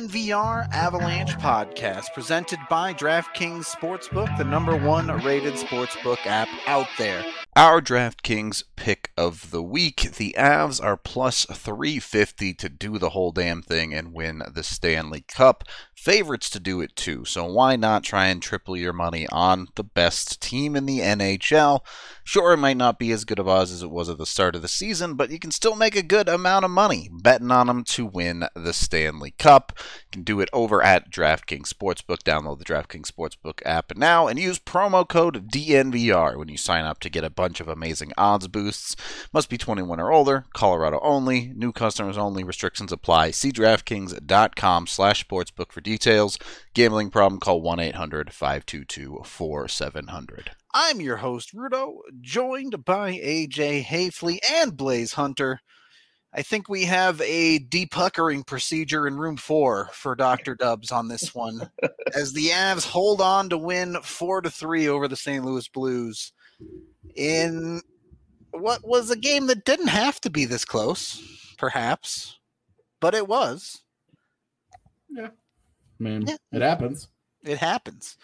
DNVR Avalanche podcast presented by DraftKings Sportsbook, the number one rated sportsbook app out there. Our DraftKings pick of the week the Avs are plus 350 to do the whole damn thing and win the Stanley Cup. Favorites to do it too, so why not try and triple your money on the best team in the NHL? Sure, it might not be as good of odds as it was at the start of the season, but you can still make a good amount of money betting on them to win the Stanley Cup. You can do it over at DraftKings Sportsbook. Download the DraftKings Sportsbook app now and use promo code DNVR when you sign up to get a bunch of amazing odds boosts. Must be 21 or older, Colorado only, new customers only, restrictions apply. See DraftKings.com slash sportsbook for details. Gambling problem, call 1-800-522-4700. I'm your host, Rudo, joined by AJ Haefele and Blais Hunter. I think we have a depuckering procedure in room four for Dr. Dubs on this one, as the Avs hold on to win four to three over the St. Louis Blues in what was a game that didn't have to be this close, perhaps, but it was. Yeah. Man, Yeah. it happens. It happens.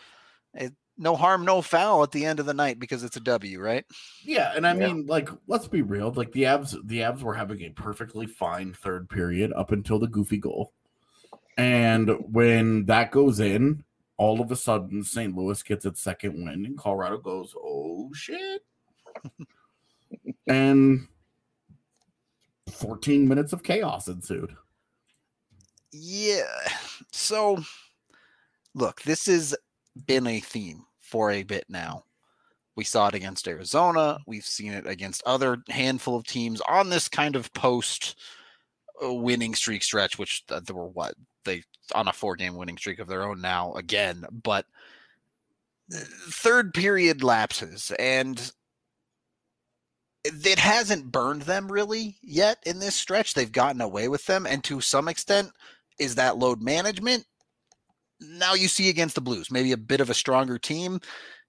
It, no harm, no foul at the end of the night because it's a W, right? Yeah, and I Yeah. mean, like, let's be real. Like the Avs, the Avs were having a perfectly fine third period up until the goofy goal, and when that goes in, all of a sudden St. Louis gets its second win, and Colorado goes, "Oh shit!" and fourteen minutes of chaos ensued. Yeah. So, look, this has been a theme for a bit now. We saw it against Arizona. We've seen it against other handful of teams on this kind of post uh, winning streak stretch, which there were what they on a four game winning streak of their own now again. But uh, third period lapses and it hasn't burned them really yet in this stretch. They've gotten away with them, and to some extent, is that load management? Now you see against the Blues, maybe a bit of a stronger team.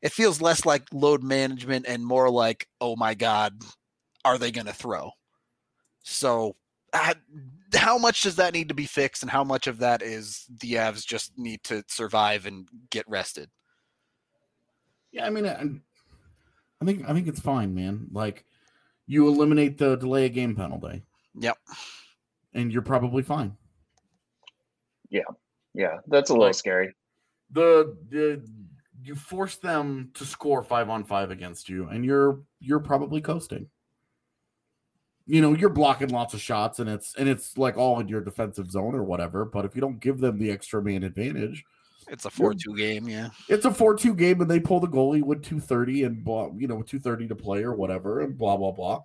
It feels less like load management and more like, oh my God, are they going to throw? So, how much does that need to be fixed, and how much of that is the Avs just need to survive and get rested? Yeah, I mean, I, I think I think it's fine, man. Like, you eliminate the delay of game penalty, Yep. and you're probably fine. Yeah, yeah that's a little Like- scary. the, the you force them to score five on five against you, and you're you're probably coasting. You know, you're blocking lots of shots, and it's and it's like all in your defensive zone or whatever. But if you don't give them the extra man advantage, It's a 4 2 game. Yeah. it's a four-two game, and they pull the goalie with two thirty and blah, you know, two thirty to play or whatever, and blah blah blah.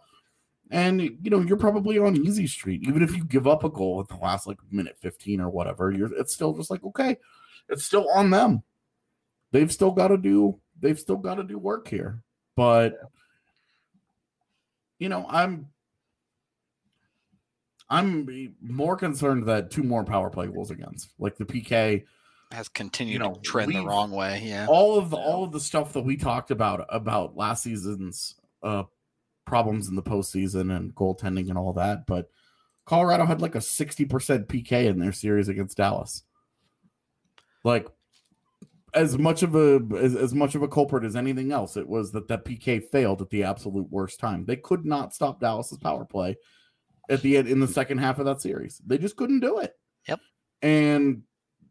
And you know, you're probably on easy street. Even if you give up a goal at the last like minute 15 or whatever, you're it's still just like, okay, it's still on them. They've still got to do they've still got to do work here. But you know, I'm I'm more concerned that two more power play goals against, like the PK has continued You know, to trend the wrong way. Yeah. all of the all of the stuff that we talked about about last season's uh problems in the postseason and goaltending and all that, but Colorado had like a 60% PK in their series against Dallas. Like as much of a as, as much of a culprit as anything else, it was that that PK failed at the absolute worst time. They could not stop Dallas's power play at the end in the second half of that series. They just couldn't do it. Yep. And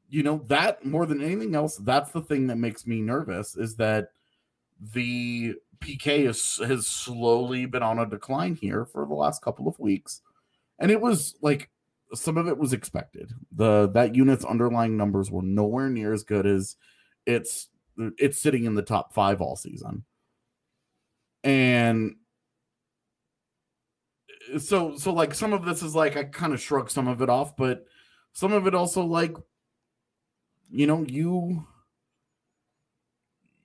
you know that more than anything else, that's the thing that makes me nervous is that the PK is, has slowly been on a decline here for the last couple of weeks, and it was like some of it was expected. the That unit's underlying numbers were nowhere near as good as it's it's sitting in the top five all season, and so so like some of this is like I kind of shrug some of it off, but some of it also like you know you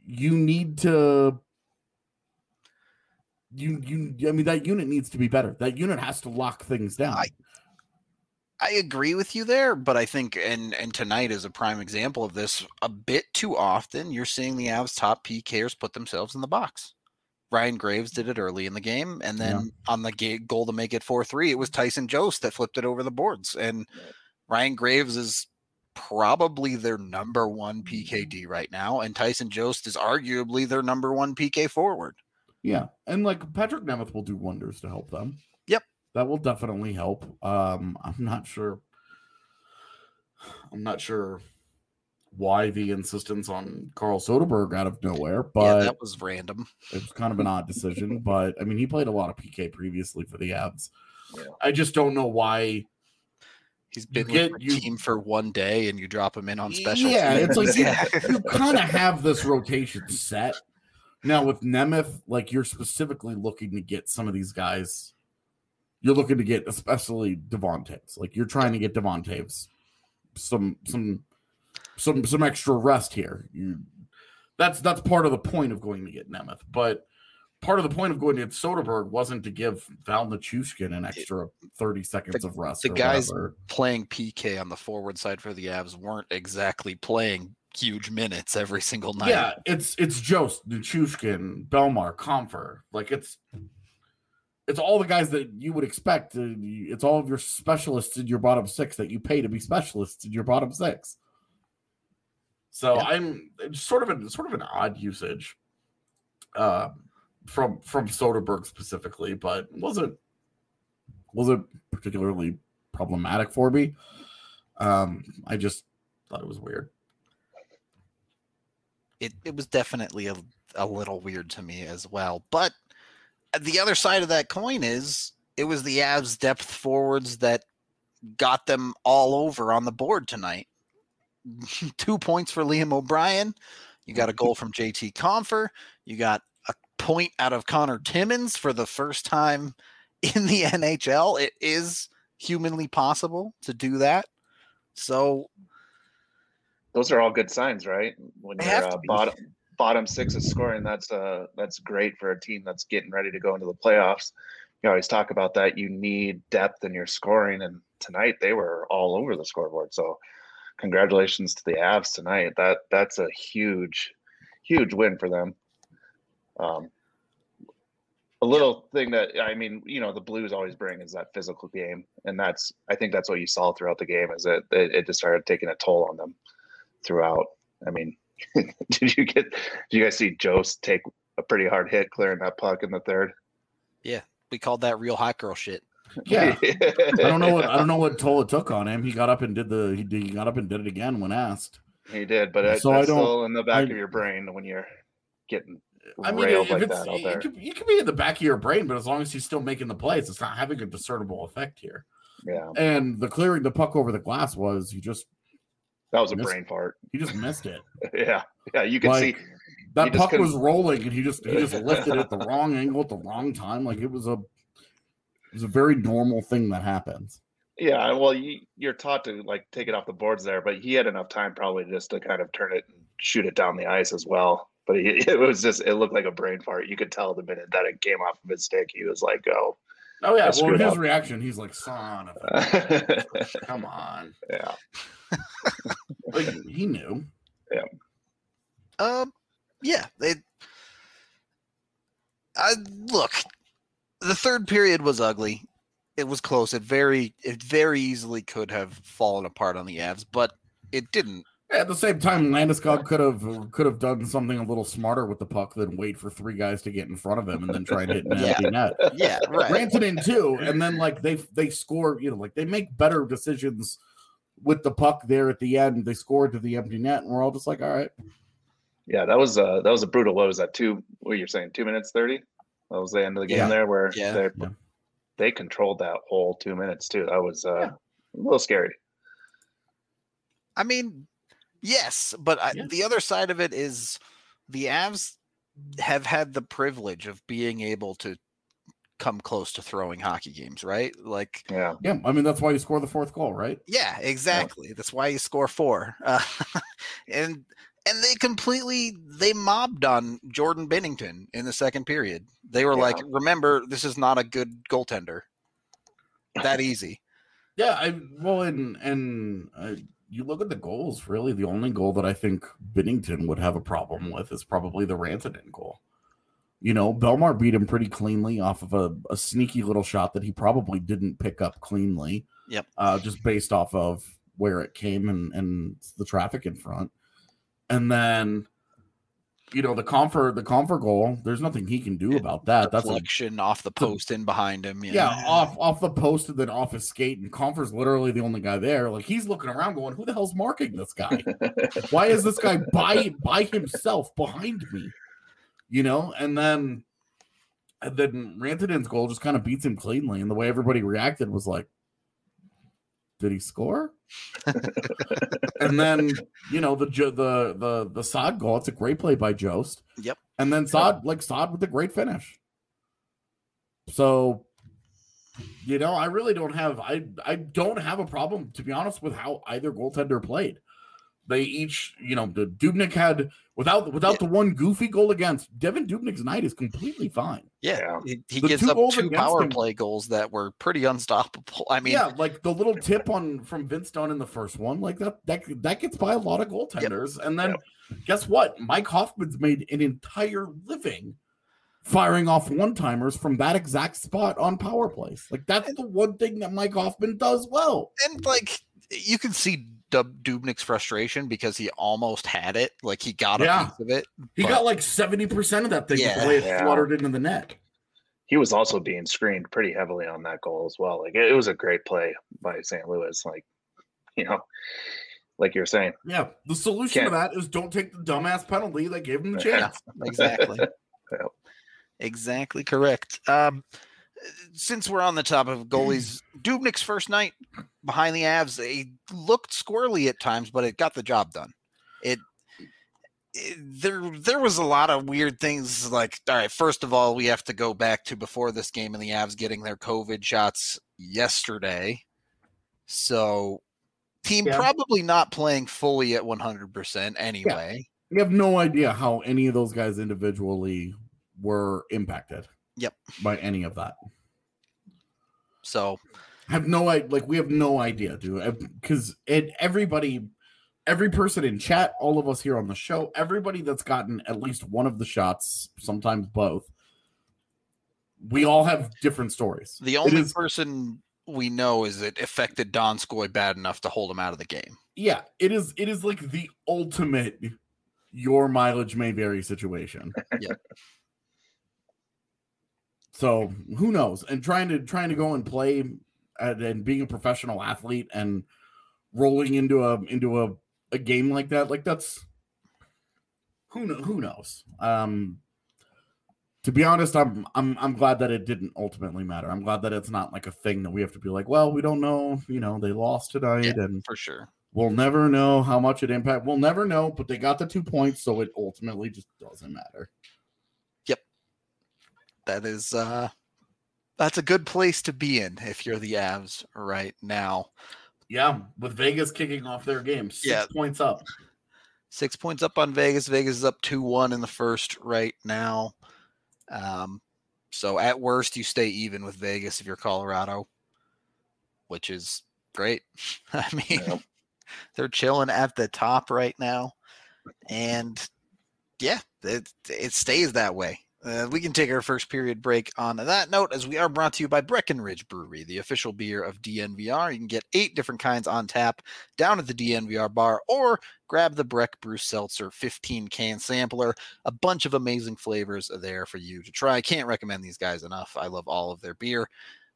you need to you you I mean that unit needs to be better. That unit has to lock things down. I- I agree with you there, but I think and and tonight is a prime example of this. A bit too often, you're seeing the Avs top PKers put themselves in the box. Ryan Graves did it early in the game, and then Yeah. on the ga- goal to make it four three, it was Tyson Jost that flipped it over the boards. And Ryan Graves is probably their number one PKD right now, and Tyson Jost is arguably their number one PK forward. Yeah, and like Patrik Nemeth will do wonders to help them. Yep. that will definitely help. Um, I'm not sure. I'm not sure why the insistence on Carl Soderberg out of nowhere, yeah, but that was random. it was kind of an odd decision. But I mean, he played a lot of PK previously for the Avs. Yeah. I just don't know why. he's been with your team for one day, and you drop him in on special. Yeah, it's like you, Yeah. you kind of have this rotation set. Now with Nemeth, like you're specifically looking to get some of these guys. You're looking to get especially Devon Toews. Like you're trying to get Devon Toews some some some some extra rest here. You that's that's part of the point of going to get Nemeth. But part of the point of going to get Soderberg wasn't to give Val Nichushkin an extra 30 seconds of rest. the guys- whatever. playing PK on the forward side for the Avs weren't exactly playing huge minutes every single night. Yeah, it's it's Jost, Nichushkin, Bellemare, Compher. Like it's it's all the guys that you would expect. uh, It's all of your specialists in your bottom six that you pay to be specialists in your bottom six. So Yeah. I'm it's sort of a sort of an odd usage uh, from from Soderberg specifically, but wasn't wasn't particularly problematic for me. Um, I just thought it was weird. it, it was definitely a, a little weird to me as well. But the other side of that coin is it was the Avs depth forwards that got them all over on the board tonight. Two points for Liam O'Brien. You got a goal from JT Compher. You got a point out of Connor Timmins for the first time in the NHL. It is humanly possible to do that. So Those are all good signs, right? When you're uh, bottom bottom six is scoring, that's uh that's great for a team that's getting ready to go into the playoffs. You always talk about that. You need depth in your scoring, and tonight they were all over the scoreboard. So, congratulations to the Avs tonight. That that's a huge, huge win for them. Um, a little thing that I mean, you know, the Blues always bring is that physical game, and that's I think that's what you saw throughout the game is that it, it just started taking a toll on them throughout. I mean, did you get? Did you guys see Jost take a pretty hard hit clearing that puck in the third? Yeah, we called that real hot girl shit. Yeah. I don't know what I don't know what toll it took on him. He got up and did the he, did, he got up and did it again when asked. he did, but it, So I don't- still in the back I- of your brain when you're getting I mean, railed if like it's that out there. it could, it could be in the back of your brain, but as long as he's still making the plays, it's not having a discernible effect here. Yeah, And the clearing the puck over the glass was he just that was a Missed- brain fart. he just missed it. Yeah, yeah, you can see. Like that puck was rolling and he just he just lifted it the wrong angle at the wrong time. Like it was a It's a very normal thing that happens. Yeah, well, you, you're taught to like take it off the boards there, but he had enough time probably just to kind of turn it and shoot it down the ice as well. But he, it was just it looked like a brain fart. You could tell the minute that it came off of his stick, he was like, "Oh, Oh yeah, well his up. reaction, he's like, son of a—come on. yeah, Like he knew. Yeah. Um, yeah, they. I look. The third period was ugly. It was close. It very, it very easily could have fallen apart on the Avs, but it didn't. At the same time, Landeskog could have could have done something a little smarter with the puck than wait for three guys to get in front of him and then try and hit an Yeah. empty net. Yeah, right. Rantanen too, and then like they they score, you know, like they make better decisions with the puck there at the end. They scored to the empty net, and we're all just like, all right, yeah. That was uh that was a brutal. What was that? Two? What you're saying? Two minutes thirty? That was the end of the game Yeah. there, where Yeah. they Yeah. they controlled that whole two minutes too. That was uh Yeah. a little scary. I mean, yes, but I, the other side of it is the Avs have had the privilege of being able to come close to throwing hockey games, right? Like, Yeah, yeah. I mean, that's why you score the fourth goal, right? yeah, exactly. That's why you score four. Uh, and and they completely they mobbed on Jordan Binnington in the second period. They were Yeah. like, "Remember, this is not a good goaltender." That easy. Yeah, I well, and and uh, you look at the goals. Really, the only goal that I think Bennington would have a problem with is probably the Rantanen goal. You know, Bellemare beat him pretty cleanly off of a, a sneaky little shot that he probably didn't pick up cleanly. Yep. Uh, just based off of where it came and and the traffic in front, and then. You know the Compher, the Compher goal. There's nothing he can do about that. That's a Deflection off the post in behind him. yeah, off off the post and then off his skate, and Compher's literally the only guy there. Like he's looking around, going, "Who the hell's marking this guy? Why is this guy by by himself behind me?" You know, and then and then Rantanen's goal just kind of beats him cleanly, and the way everybody reacted was like, "Did he score?" and then you know the the the the Sod goal. It's a great play by Jost. Yep. And then Sod like Sod with a great finish. So, you know, I really don't have I I don't have a problem to be honest with how either goaltender played. They each, you know, the Dubnyk had without without the one goofy goal against Devan Dubnyk's night is completely fine. Yeah, Yeah. he, he gives two up two power him- play goals that were pretty unstoppable. I mean, yeah, like the little tip on from Vince Dunn in the first one, like that that that gets by a lot of goaltenders. And then guess what? Mike Hoffman's made an entire living firing off one timers from that exact spot on power plays. Like that's the one thing that Mike Hoffman does well. and like you can see Dub Dubnyk's frustration because he almost had it. Like he got a Yeah. piece of it. He But- got like 70% of that thing Yeah. the way it Yeah. fluttered into the net. he was also being screened pretty heavily on that goal as well. Like it, it was a great play by St. Louis. Like, you know, like you're saying, Yeah. The solution to Can't- that is don't take the dumbass penalty that gave him the Yeah. chance. exactly. Yep. Exactly correct. Um, since we're on the top of goalies, Dubnyk's first night behind the Avs, he looked squirrely at times, but it got the job done. It, it there there was a lot of weird things. Like, all right, first of all, we have to go back to before this game and the Avs getting their COVID shots yesterday. So, team Yeah. probably not playing fully at one hundred percent anyway. You have no idea how any of those guys individually were impacted. Yep. By any of that. So I have no idea. Like we have no idea, dude. Because it everybody, every person in chat, all of us here on the show, everybody that's gotten at least one of the shots, sometimes both. We all have different stories. The only is- person we know is it affected Donskoi bad enough to hold him out of the game. yeah, it is. It is like the ultimate your mileage may vary situation. Yeah. So who knows? And trying to trying to go and play and, and being a professional athlete and rolling into a into a, a game like that, like that's who kno- who knows. Um to be honest, I'm I'm I'm glad that it didn't ultimately matter. I'm glad that it's not like a thing that we have to be like, well, we don't know, you know, they lost tonight and For sure. We'll never know how much it impact. We'll never know, but they got the two points, so it ultimately just doesn't matter. That is uh That's a good place to be in if you're the Avs right now. Yeah, with Vegas kicking off their game, six Yeah. points up. Six points up on Vegas. Vegas is up 2 1 in the first right now. Um, so at worst, you stay even with Vegas if you're Colorado, which is great. I mean, Yep. they're chilling at the top right now. And yeah, it, it stays that way. Uh, we can take our first period break on that note as we are brought to you by Breckenridge Brewery, the official beer of DNVR. You can get eight different kinds on tap down at the DNVR bar or grab the Breck Brew Seltzer 15 can sampler. A bunch of amazing flavors are there for you to try. Can't recommend these guys enough. I love all of their beer.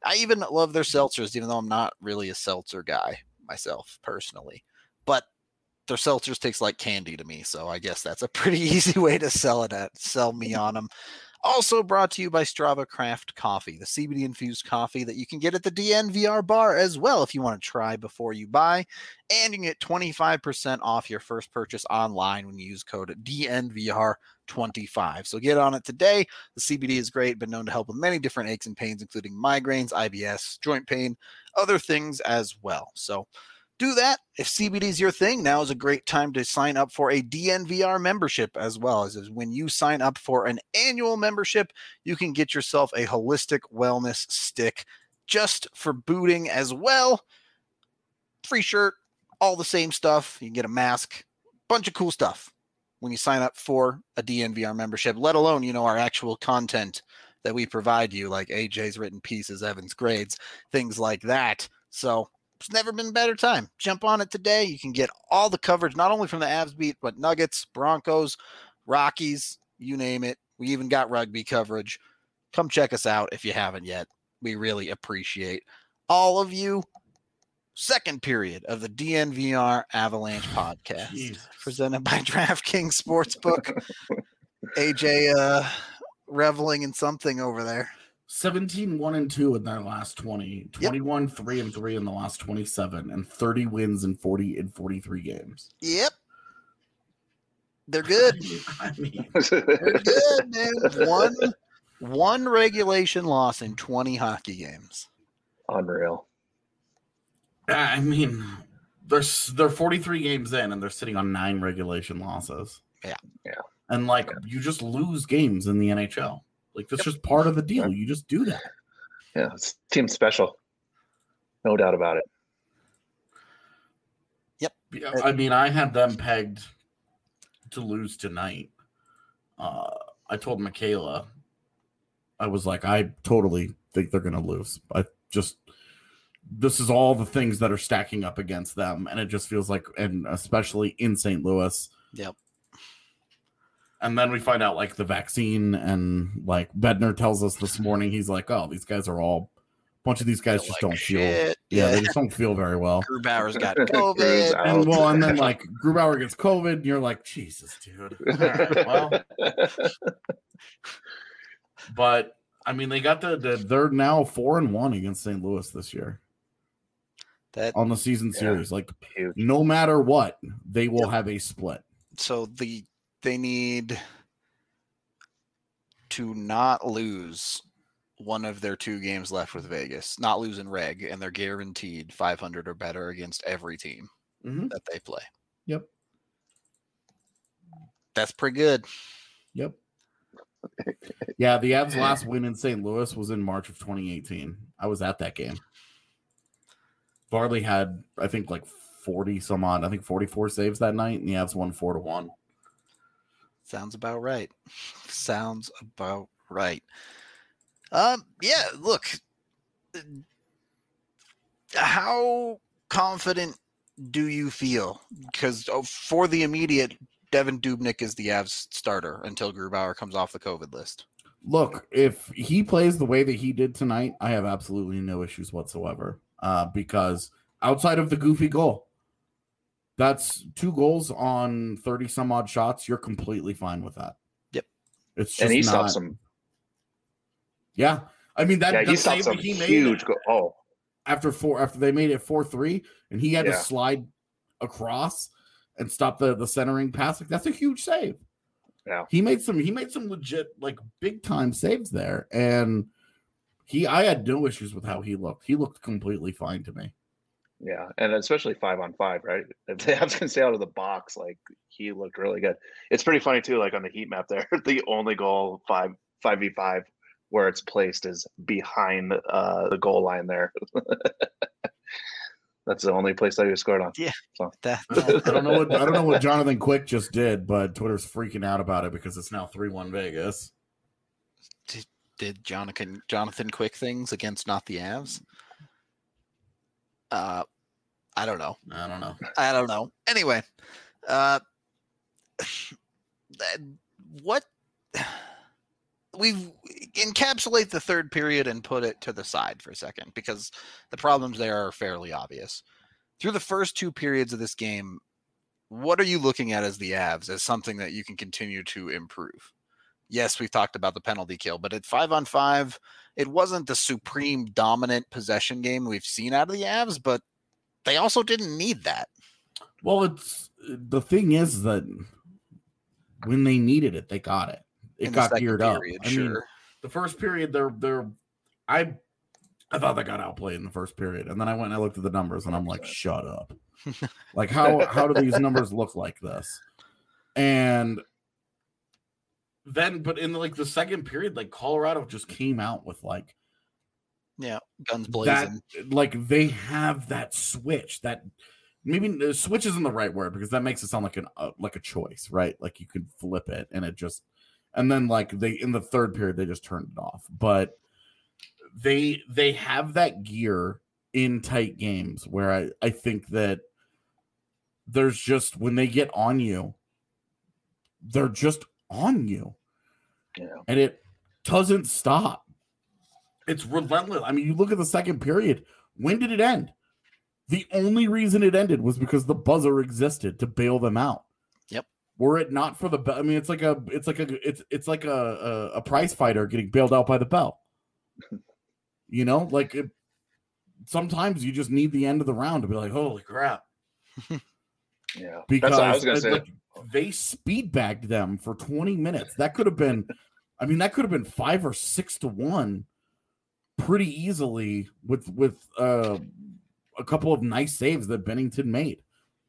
I even love their seltzers, even though I'm not really a seltzer guy myself personally. But their seltzers taste like candy to me, so I guess that's a pretty easy way to sell it at. Sell me on them. Also brought to you by Strava Craft Coffee, the CBD infused coffee that you can get at the DNVR bar as well if you want to try before you buy. And you get 25% off your first purchase online when you use code DNVR25. So get on it today. The CBD is great, been known to help with many different aches and pains, including migraines, IBS, joint pain, other things as well. So do that. If CBD is your thing, now is a great time to sign up for a DNVR membership as well. As when you sign up for an annual membership, you can get yourself a holistic wellness stick just for booting as well. Free shirt, all the same stuff. You can get a mask, bunch of cool stuff when you sign up for a DNVR membership, let alone, you know, our actual content that we provide you, like AJ's written pieces, Evan's grades, things like that. So it's never been a better time. Jump on it today. You can get all the coverage, not only from the Avs beat, but Nuggets, Broncos, Rockies, you name it. We even got rugby coverage. Come check us out if you haven't yet. We really appreciate all of you. Second period of the DNVR Avalanche podcast Jesus. presented by DraftKings Sportsbook. AJ uh reveling in something over there. 17 1 and 2 in their last 20 21 3 and 3 in the last 27 and 30 wins in 40 in 43 games Yep. They're good. i mean They're good, man. One one regulation loss in 20 hockey games. Unreal. i mean they're they're 43 games in and they're sitting on nine regulation losses Yeah. Yeah. and like you just lose games in the nhl like that's just part of the deal you just do that Yeah, it's team special. No doubt about it. Yeah, I mean, I had them pegged to lose tonight. Uh, I told Michaela, I was like, I totally think they're going to lose. I just, this is all the things that are stacking up against them. And it just feels like, and especially in St. Louis. Yep. And then we find out like the vaccine, and like Bednar tells us this morning, he's like, oh, these guys are all, a bunch of these guys Feel just like don't feel, yeah, Yeah. they just don't feel very well. Grubauer's got COVID. And well, and then like Grubauer gets COVID, and you're like, Jesus, dude. All right, well, but I mean, they got the, the they're now four and one against St. Louis this year That on the season Yeah. series. Like, Huge. no matter what, they will have a split. so the they need to not lose one of their two games left with Vegas, not lose in reg, and they're guaranteed 500 or better against every team Mhm. that they play. Yep. That's pretty good. Yep. Yeah, the Avs' last win in St. Louis was in March of 2018. I was at that game. Varley had, I think, like 40 some odd, I think 44 saves that night, and the Avs won four to one. Sounds about right. Sounds about right. Um, yeah, look. How confident do you feel? Because oh, for the immediate, Devan Dubnyk is the Avs starter until Grubauer comes off the COVID list. Look, if he plays the way that he did tonight, I have absolutely no issues whatsoever. Uh, because outside of the goofy goal, that's two goals on 30 some odd shots. You're completely fine with that. Yep. It's just and he not, stopped some. Yeah. I mean, that, Yeah, that he stopped save some he made huge. Go- oh, after four, after they made it 4 3, and he had Yeah. to slide across and stop the, the centering pass. Like, that's a huge save. Yeah. He made some, he made some legit, like, big time saves there. And he I had no issues with how he looked. He looked completely fine to me. Yeah, and especially five on five, right? If they have to stay out of the box, like he looked really good. It's pretty funny too, like on the heat map there, the only goal five five v five where it's placed is behind uh, the goal line there. That's the only place that he scored on. Yeah. So. That, I don't know what I don't know what Jonathan Quick just did, but Twitter's freaking out about it because it's now three one Vegas. did Jonathan Jonathan Quick things against not the Avs. Uh, I don't know. I don't know. I don't know. Anyway, uh, what we encapsulate the third period and put it to the side for a second because the problems there are fairly obvious. Through the first two periods of this game, what are you looking at as the Avs as something that you can continue to improve? Yes, we've talked about the penalty kill, but at five on five, it wasn't the supreme dominant possession game we've seen out of the Avs, but they also didn't need that. Well, it's the thing is that when they needed it, they got it. It in got geared up. period, I mean, sure. the first period, they're they're I I thought they got outplayed in the first period, and then I went and I looked at the numbers, and I'm like, shut up. like how how do these numbers look like this? And then, but in like the second period, like Colorado just came out with like yeah, guns that blazing. like they have that switch that maybe uh, switch isn't the right word because that makes it sound like an uh, like a choice right like you could flip it and it just and then like they in the third period they just turned it off but they they have that gear in tight games where i i think that there's just when they get on you they're just on you Yeah. and it doesn't stop it's relentless. I mean, you look at the second period. When did it end? The only reason it ended was because the buzzer existed to bail them out. Yep. Were it not for the bell, I mean, it's like a, it's like a, it's it's like a a, a prize fighter getting bailed out by the bell. you know, like it, sometimes you just need the end of the round to be like, holy crap, Yeah. because I was gonna say. like, they speed bagged them for 20 minutes. That could have been, I mean, that could have been five or six to one pretty easily with with uh, a couple of nice saves that Binnington made.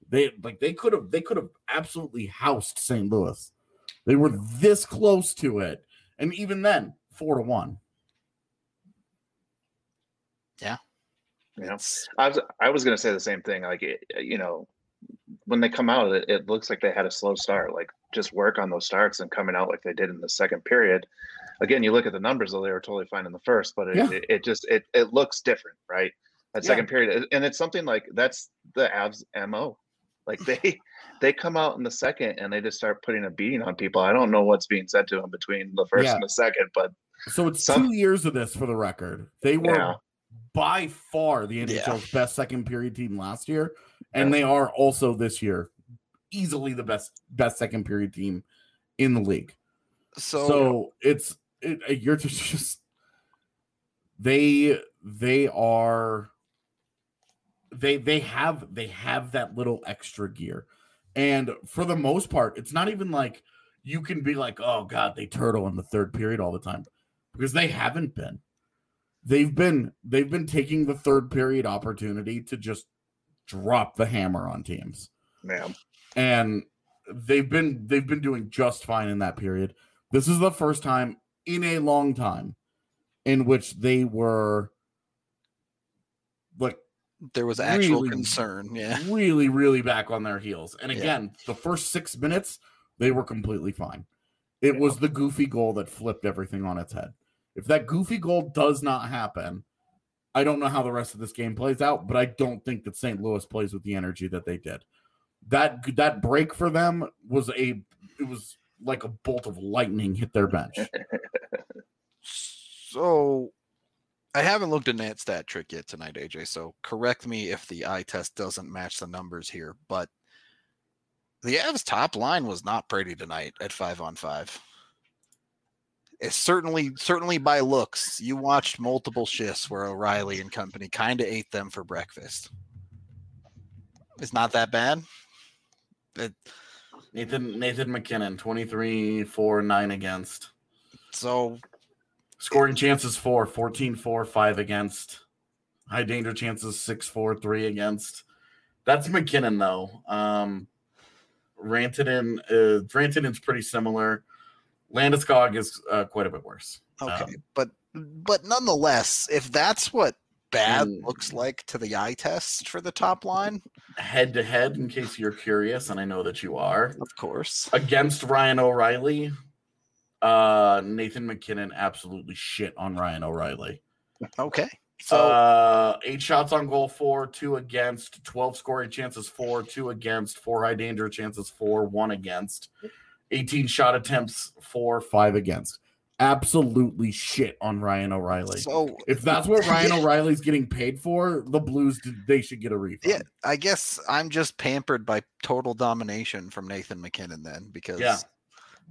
They like they could have they could have absolutely housed St. Louis. They were this close to it, and even then, four to one. Yeah. It's- I was I was gonna say the same thing. Like it, you know, when they come out, it, it looks like they had a slow start. Like just work on those starts and coming out like they did in the second period. Again, you look at the numbers, though they were totally fine in the first, but it, Yeah. it, it just it it looks different, right? That Yeah. second period, and it's something like that's the Avs mo. Like they they come out in the second and they just start putting a beating on people. I don't know what's being said to them between the first Yeah. and the second, but So it's Some- two years of this for the record. They were by far the NHL's best second period team last year, and they are also this year easily the best best second period team in the league. so, So, it's it, uh, you're just, just they they are they they have they have that little extra gear, and for the most part, it's not even like you can be like, oh god, they turtle in the third period all the time because they haven't been. They've been they've been taking the third period opportunity to just drop the hammer on teams Man. and they've been they've been doing just fine in that period. This is the first time in a long time in which they were like there was actual really- concern. Yeah. really really back on their heels. And Yeah. again, the first 6 minutes they were completely fine. It was the goofy goal that flipped everything on its head. If that goofy goal does not happen, I don't know how the rest of this game plays out, but I don't think that St. Louis plays with the energy that they did. That that break for them was a it was like a bolt of lightning hit their bench. So I haven't looked at that stat trick yet tonight, AJ. So correct me if the eye test doesn't match the numbers here, but the Avs top line was not pretty tonight at five on five. It's certainly certainly by looks. You watched multiple shifts where O'Reilly and company kind of ate them for breakfast. It's not that bad. It, Nathan Nathan MacKinnon 23 4 9 against. so Scoring chances for 14 4, 5 against. High danger chances 6 4, 3 against. That's mackinnon though. Um, Rantanen, uh, Rantanen's pretty similar. Landeskog is uh, quite a bit worse. Okay, Um, but but nonetheless, if that's what bad Mm. looks like to the eye test for the top line, head to head, in case you're curious, and I know that you are, of course. against Ryan O'Reilly, uh, Nathan MacKinnon absolutely shit on Ryan O'Reilly. Okay. So uh, eight shots on goal, four, two against, 12 scoring chances, four, two against, four high danger chances, four, one against, 18 shot attempts, four, five against. Absolutely shit on Ryan O'Reilly. so if that's what Ryan O'Reilly's getting paid for, the Blues, they should get a refund. yeah, I guess I'm just pampered by total domination from Nathan MacKinnon then because Yeah, it,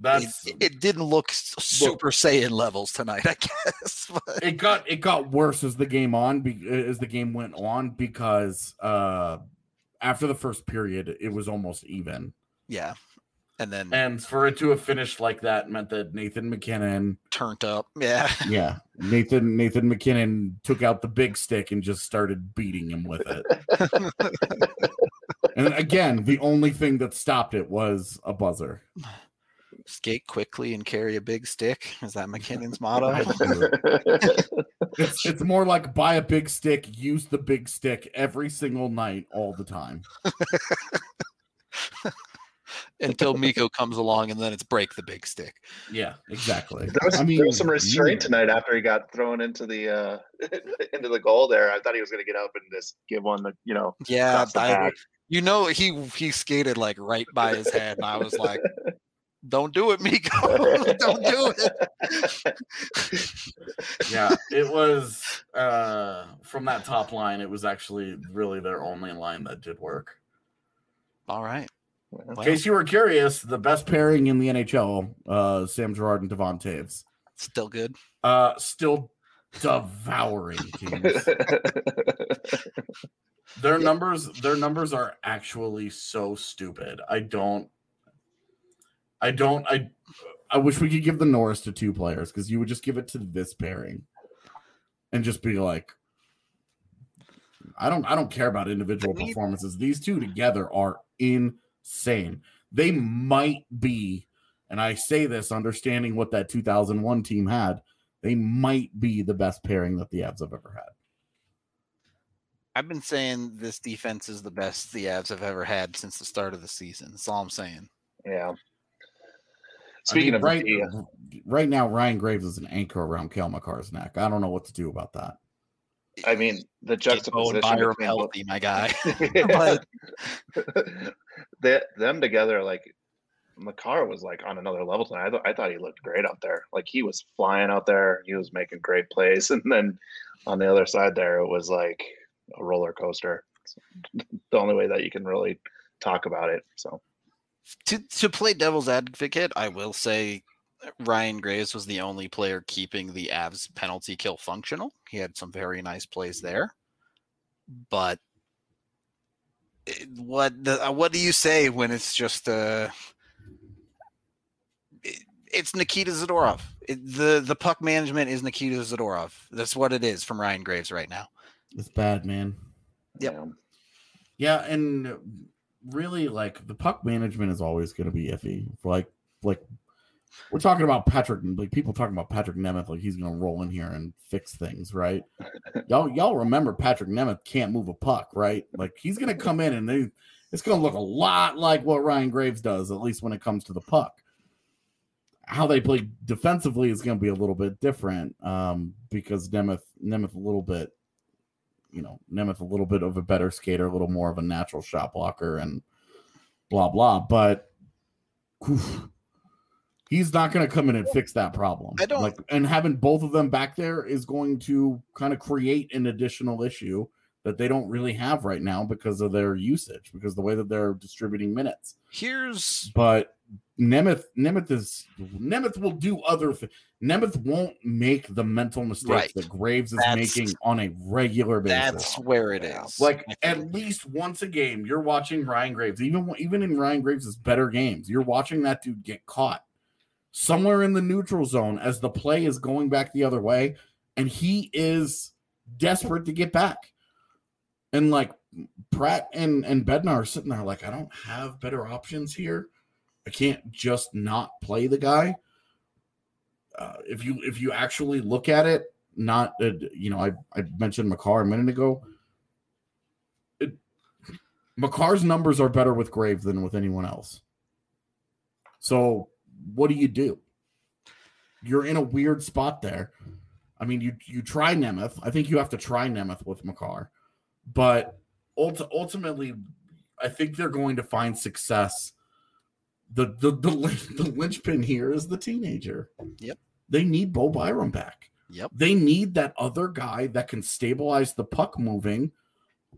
That's it didn't look Super Saiyan levels tonight, I guess. But it got it got worse as the game on as the game went on because uh after the first period it was almost even yeah. And then and for it to have finished like that meant that Nathan MacKinnon turned up. Yeah. yeah Nathan Nathan MacKinnon took out the big stick and just started beating him with it and again the only thing that stopped it was a buzzer Skate quickly and carry a big stick. Is that MacKinnon's motto? it's, it's more like buy a big stick use the big stick every single night all the time Until Mikko comes along and then it's break the big stick. yeah exactly There was, I mean, there was some restraint yeah. tonight after he got thrown into the uh into the goal there. I thought he was gonna get up and just give one the you know Yeah, the I, you know he he skated like right by his head, and I was like, "Don't do it, Mikko! Don't do it!" yeah it was uh from that top line it was actually really their only line that did work All right, in case you were curious the best pairing in the nhl uh sam girard and devon toews. Still good. uh still devouring teams. Their numbers their numbers are actually so stupid. I don't i don't i i wish we could give the norris to two players because you would just give it to this pairing and just be like i don't i don't care about individual performances. These two together are insane they might be and i say this understanding what that 2001 team had they might be the best pairing that the avs have ever had I've been saying this defense is the best the Avs have ever had since the start of the season. That's all I'm saying. yeah. I Speaking mean, of right, the, right now, Ryan Graves is an anchor around Cale Makar's neck. I don't know what to do about that. I mean the Get Bo juxtaposition and Byram between both- healthy, my guy. but they, them together, like Makar was like on another level tonight. I, th- I thought he looked great out there. Like he was flying out there. He was making great plays. And then on the other side there, it was like a roller coaster. It's the only way that you can really talk about it. So to to play devil's advocate, I will say Ryan Graves was the only player keeping the Avs penalty kill functional. He had some very nice plays there, but what the, uh, what do you say when it's just uh it- it's Nikita Zadorov. It, the the puck management is Nikita Zadorov. That's what it is from Ryan Graves right now. It's bad, man. Yep. yeah. Yeah, and really, like the puck management is always going to be iffy. Like, like we're talking about Patrik, like people talking about Patrik Nemeth, like he's going to roll in here and fix things, right? y'all, y'all remember Patrik Nemeth can't move a puck, right? Like he's going to come in and they, it's going to look a lot like what Ryan Graves does, at least when it comes to the puck. How they play defensively is going to be a little bit different um, because Nemeth, Nemeth, a little bit you know, Nemeth a little bit of a better skater, a little more of a natural shot blocker, and blah blah. But oof, he's not going to come in and fix that problem. I don't- like, and having both of them back there is going to kind of create an additional issue that they don't really have right now because of their usage, because the way that they're distributing minutes. Here's But Nemeth, Nemeth is Nemeth will do other. Th- Nemeth won't make the mental mistakes Right. that Graves is That's- making on a regular basis. that's where it is. Like at least once a game, you're watching Ryan Graves. Even even in Ryan Graves' better games, you're watching that dude get caught. Somewhere in the neutral zone as the play is going back the other way, and he is desperate to get back. And like Pratt and and Bednar are sitting there like, I don't have better options here. I can't just not play the guy. Uh, if you if you actually look at it, not uh, you know, I I mentioned Makar a minute ago. It, Makar's numbers are better with grave than with anyone else. So what do you do? You're in a weird spot there. I mean, you you try Nemeth. I think you have to try Nemeth with Makar, but ult- ultimately, I think they're going to find success. The, the the the linchpin here is the teenager. Yep. They need Bo Byram back. Yep. They need that other guy that can stabilize the puck moving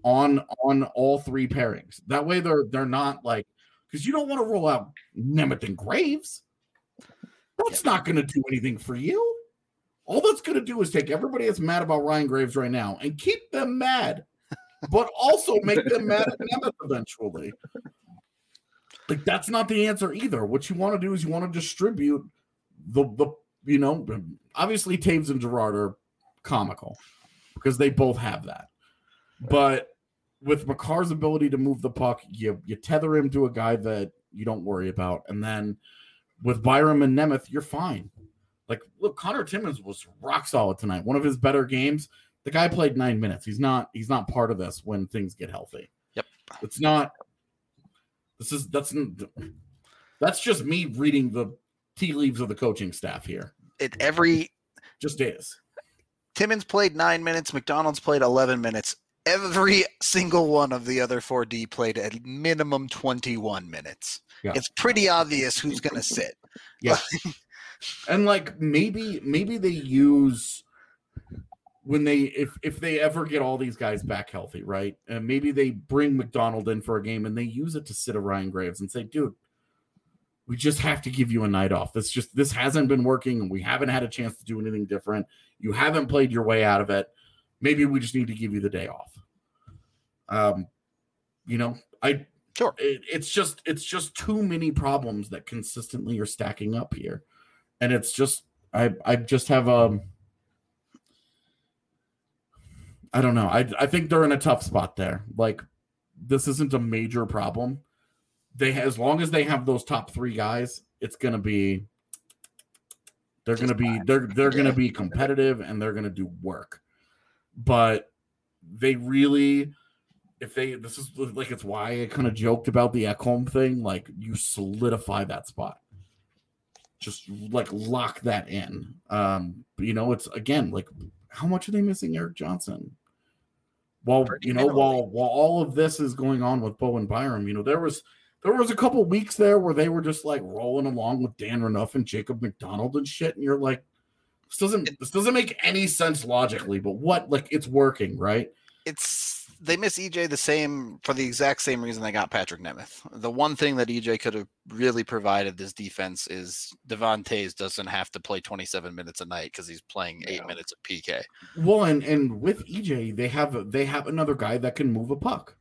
on on all three pairings. That way they're they're not like because you don't want to roll out Nemeth and Graves. That's not going to do anything for you. All that's going to do is take everybody that's mad about Ryan Graves right now and keep them mad, but also make them mad at Nemeth eventually. Like that's not the answer either. What you want to do is you want to distribute the the you know obviously Toews and Girard are comical because they both have that, but with Makar's ability to move the puck, you you tether him to a guy that you don't worry about, and then with Byram and Nemeth, you're fine. Like, look, Connor Timmins was rock solid tonight. One of his better games. The guy played nine minutes. He's not. He's not part of this when things get healthy. Yep. It's not. This is that's that's just me reading the tea leaves of the coaching staff here. It every Just is. Timmins played nine minutes. MacDonald's played eleven minutes. Every single one of the other four D played at minimum twenty-one minutes. Yeah. It's pretty obvious who's going to sit. Yeah. and like maybe maybe they use when they if if they ever get all these guys back healthy, right? And maybe they bring MacDonald in for a game and they use it to sit a Ryan Graves and say, dude, we just have to give you a night off. This just this hasn't been working and we haven't had a chance to do anything different. You haven't played your way out of it. Maybe we just need to give you the day off. Um, you know, I Sure. it, it's just it's just too many problems that consistently are stacking up here. And it's just i i just have um i don't know. I i think they're in a tough spot there. Like this isn't a major problem. They as long as they have those top three guys it's gonna be they're gonna be they're they're gonna be competitive and they're gonna do work. But they really if they this is like it's why I kind of joked about the Ekholm thing. Like you solidify that spot, just like lock that in. Um, you know, it's again like how much are they missing Erik Johnson? Well, Pretty you know, while while all of this is going on with Bo and Byram, you know, there was there was a couple weeks there where they were just like rolling along with Dan Renouf and Jacob MacDonald and shit, and you're like, this doesn't this doesn't make any sense logically, but what like it's working, right? It's they miss EJ the same for the exact same reason they got Patrik Nemeth. The one thing that EJ could have really provided this defense is Devon Toews doesn't have to play 27 minutes a night because he's playing eight Yeah. minutes of PK. Well, and and with EJ, they have they have another guy that can move a puck.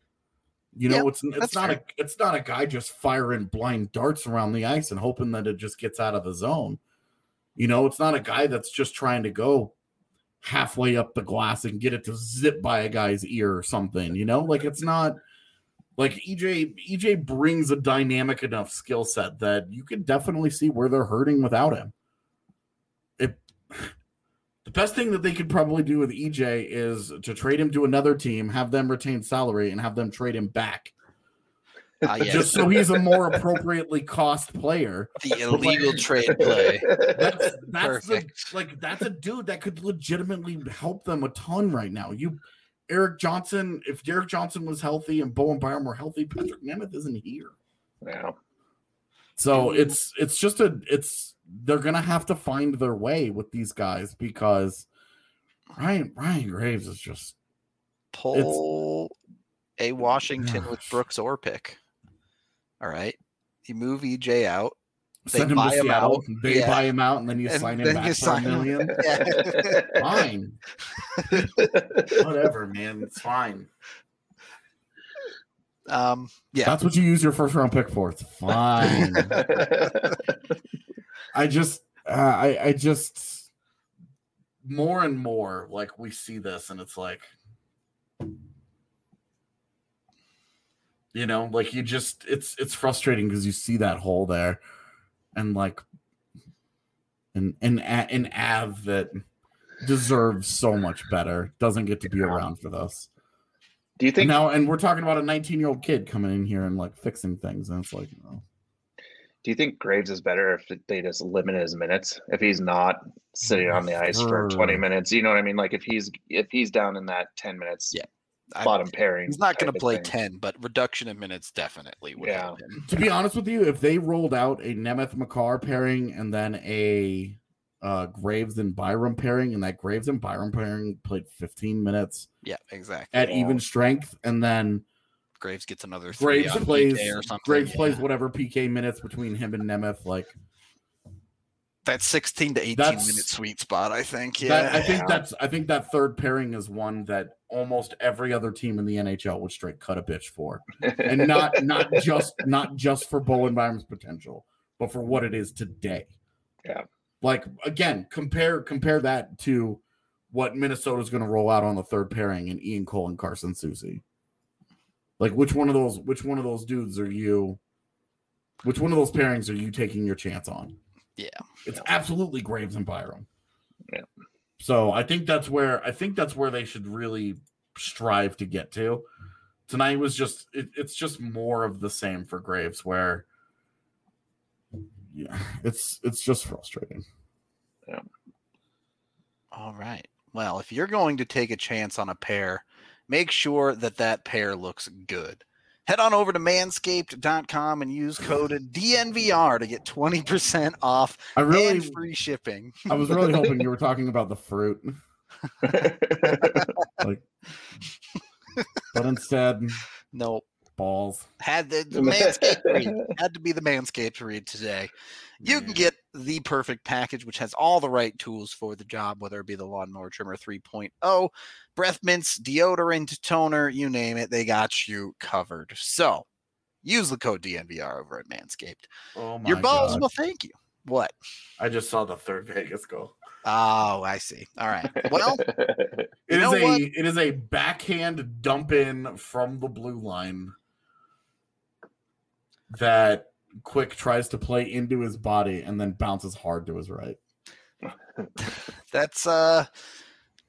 You know, Yep, it's it's not fair. a it's not a guy just firing blind darts around the ice and hoping that it just gets out of the zone. You know, it's not a guy that's just trying to go halfway up the glass and get it to zip by a guy's ear or something. You know, like it's not like EJ EJ brings a dynamic enough skill set that you can definitely see where they're hurting without him. It the best thing that they could probably do with EJ is to trade him to another team, have them retain salary, and have them trade him back, Ah, yes, just so he's a more appropriately cost player. the illegal trade play. That's that's the, Perfect. like that's a dude that could legitimately help them a ton right now. You, Erik Johnson, if Derek Johnson was healthy and Bowen Byram were healthy, Patrik Nemeth isn't here. yeah. So it's it's just a it's they're gonna have to find their way with these guys because Ryan Ryan Graves is just Pull a Washington with Gosh. Brooks Orpik. All right. You move EJ out. They send him buy to him Seattle. out. They Yeah. buy him out, and then you And sign him then back you for sign a him. million. Yeah. Fine, whatever, man. It's fine. Um, yeah. That's what you use your first round pick for. It's fine. I just, uh, I, I just, more and more like we see this, and it's like, you know, like you just, it's it's frustrating because you see that hole there, and like, an an an Av that deserves so much better doesn't get to be around for this. Do you think now? And we're talking about a 19 year old kid coming in here and like fixing things, and it's like, oh. Do you think Graves is better if they just limit his minutes? If he's not sitting on the ice for 20 minutes, you know what I mean? Like if he's if he's down in that 10 minutes, Yeah. I- bottom pairing. He's not going to play thing. 10, but reduction in minutes definitely would Yeah. help. To be honest with you, if they rolled out a Nemeth Makar pairing and then a uh, Graves and Byram pairing, and that Graves and Byram pairing played 15 minutes Yeah, exactly. at Yeah. even strength, and then Graves gets another three Graves on plays PK or something. Graves yeah. plays whatever PK minutes between him and Nemeth. Like that 16 to 18 That's- minute sweet spot, I think. Yeah. that, I think that's I think that third pairing is one that almost every other team in the NHL would straight cut a bitch for, and not not just not just for Bowen Byram's potential, but for what it is today. Yeah. Like again, compare compare that to what Minnesota's going to roll out on the third pairing in Ian Cole and Carson Soucy. Like which one of those which one of those dudes are you which one of those pairings are you taking your chance on? Yeah. It's absolutely Graves and Byram. Yeah. So I think that's where I think that's where they should really strive to get to. Tonight was just it, it's just more of the same for Graves where yeah, it's it's just frustrating. Yeah. All right. Well, if you're going to take a chance on a pair, make sure that that pair looks good. Head on over to manscaped.com and use code DNVR to get 20% off I really and free shipping. I was really hoping you were talking about the fruit. Like but instead No, balls. had the, the Manscaped read. Had to be the Manscaped read today. You can get the perfect package, which has all the right tools for the job, whether it be the Lawnmower Trimmer 3.0, breath mints, deodorant, toner, you name it, they got you covered. So use the code DNVR over at Manscaped. Oh my Your balls God. will thank you. What? I just saw the third Vegas goal. Oh, I see. All right. Well, It is a what? it is a backhand dump in from the blue line that Quick tries to play into his body and then bounces hard to his right. that's uh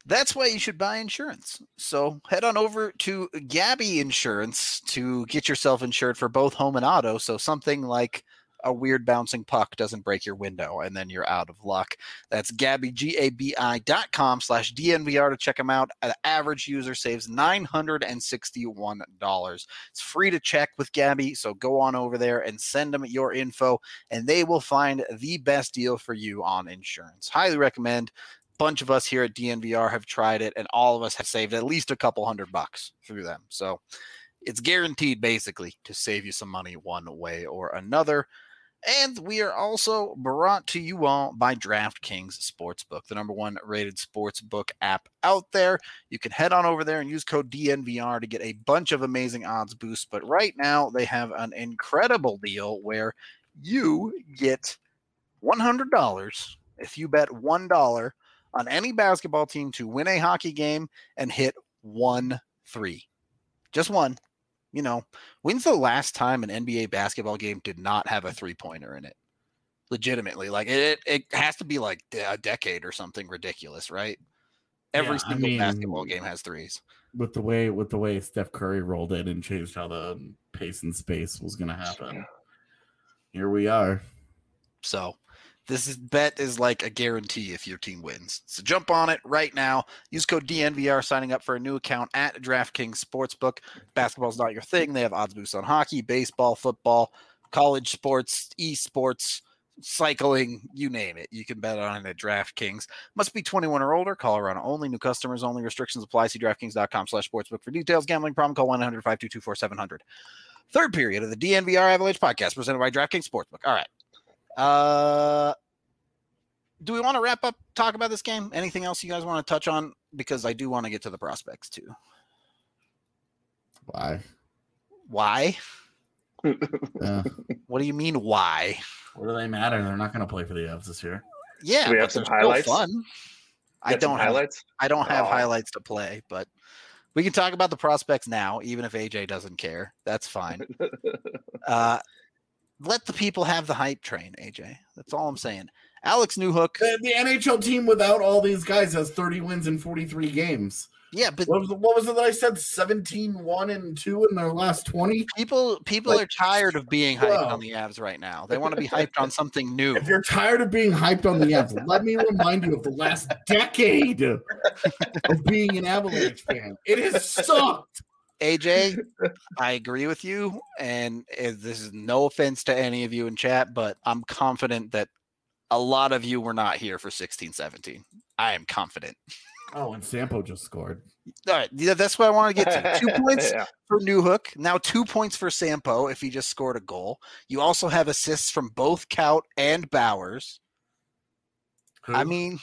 that's why you should buy insurance. So head on over to Gabi Insurance to get yourself insured for both home and auto. So something like a weird bouncing puck doesn't break your window and then you're out of luck. That's Gabi, G-A-B-I dot com slash DNVR to check them out. An average user saves $961. It's free to check with Gabi. So go on over there and send them your info and they will find the best deal for you on insurance. Highly recommend. Bunch of us here at DNVR have tried it, and all of us have saved at least a couple hundred bucks through them. So it's guaranteed basically to save you some money one way or another. And we are also brought to you all by DraftKings Sportsbook, the number one rated sportsbook app out there. You can head on over there and use code DNVR to get a bunch of amazing odds boosts. But right now, they have an incredible deal where you get $100 if you bet $1 on any basketball team to win a hockey game and hit one three. Just one. You know, when's the last time an NBA basketball game did not have a three pointer in it? Legitimately, like it, it has to be like a decade or something ridiculous, right? Every Yeah, I single mean- basketball game has threes. With the way with the way Steph Curry rolled in and changed how the pace and space was gonna happen. Here we are. So this is, bet is like a guarantee if your team wins. So jump on it right now. Use code DNVR signing up for a new account at DraftKings Sportsbook. Basketball's not your thing. They have odds boosts on hockey, baseball, football, college sports, esports, cycling, you name it. You can bet on it at DraftKings. Must be 21 or older. Colorado only. New customers only. Restrictions apply. See DraftKings.com slash sportsbook for details. Gambling problem. Call 1-800-522-4700. Third period of the DNVR Avalanche podcast presented by DraftKings Sportsbook. All right. Uh, do we want to wrap up talk about this game? Anything else you guys want to touch on? Because I do want to get to the prospects too. Why? Why? Yeah. What do you mean why? What do they matter? They're not going to play for the Avs this year. Yeah, Do we have some highlights? Fun. I don't have highlights. I don't have Oh. highlights to play, but we can talk about the prospects now, even if AJ doesn't care. That's fine. uh, let the people have the hype train, AJ. That's all I'm saying. Alex Newhook, The, the NHL team without all these guys has 30 wins in 43 games. yeah, but What was, what was it that I said? 17, 1 and 2 in their last 20? people people Like, are tired of being hyped bro. on the Avs right now. They want to be hyped on something new. If you're tired of being hyped on the Avs, let me remind you of the last decade of being an Avalanche fan. It has sucked. AJ, I agree with you, and this is no offense to any of you in chat, but I'm confident that a lot of you were not here for 16 17. I am confident. Oh, and Sampo just scored. All right, yeah, that's what I want to get to. Two points Yeah. for Newhook, now two points for Sampo if he just scored a goal. You also have assists from both Kaut and Bowers. I mean,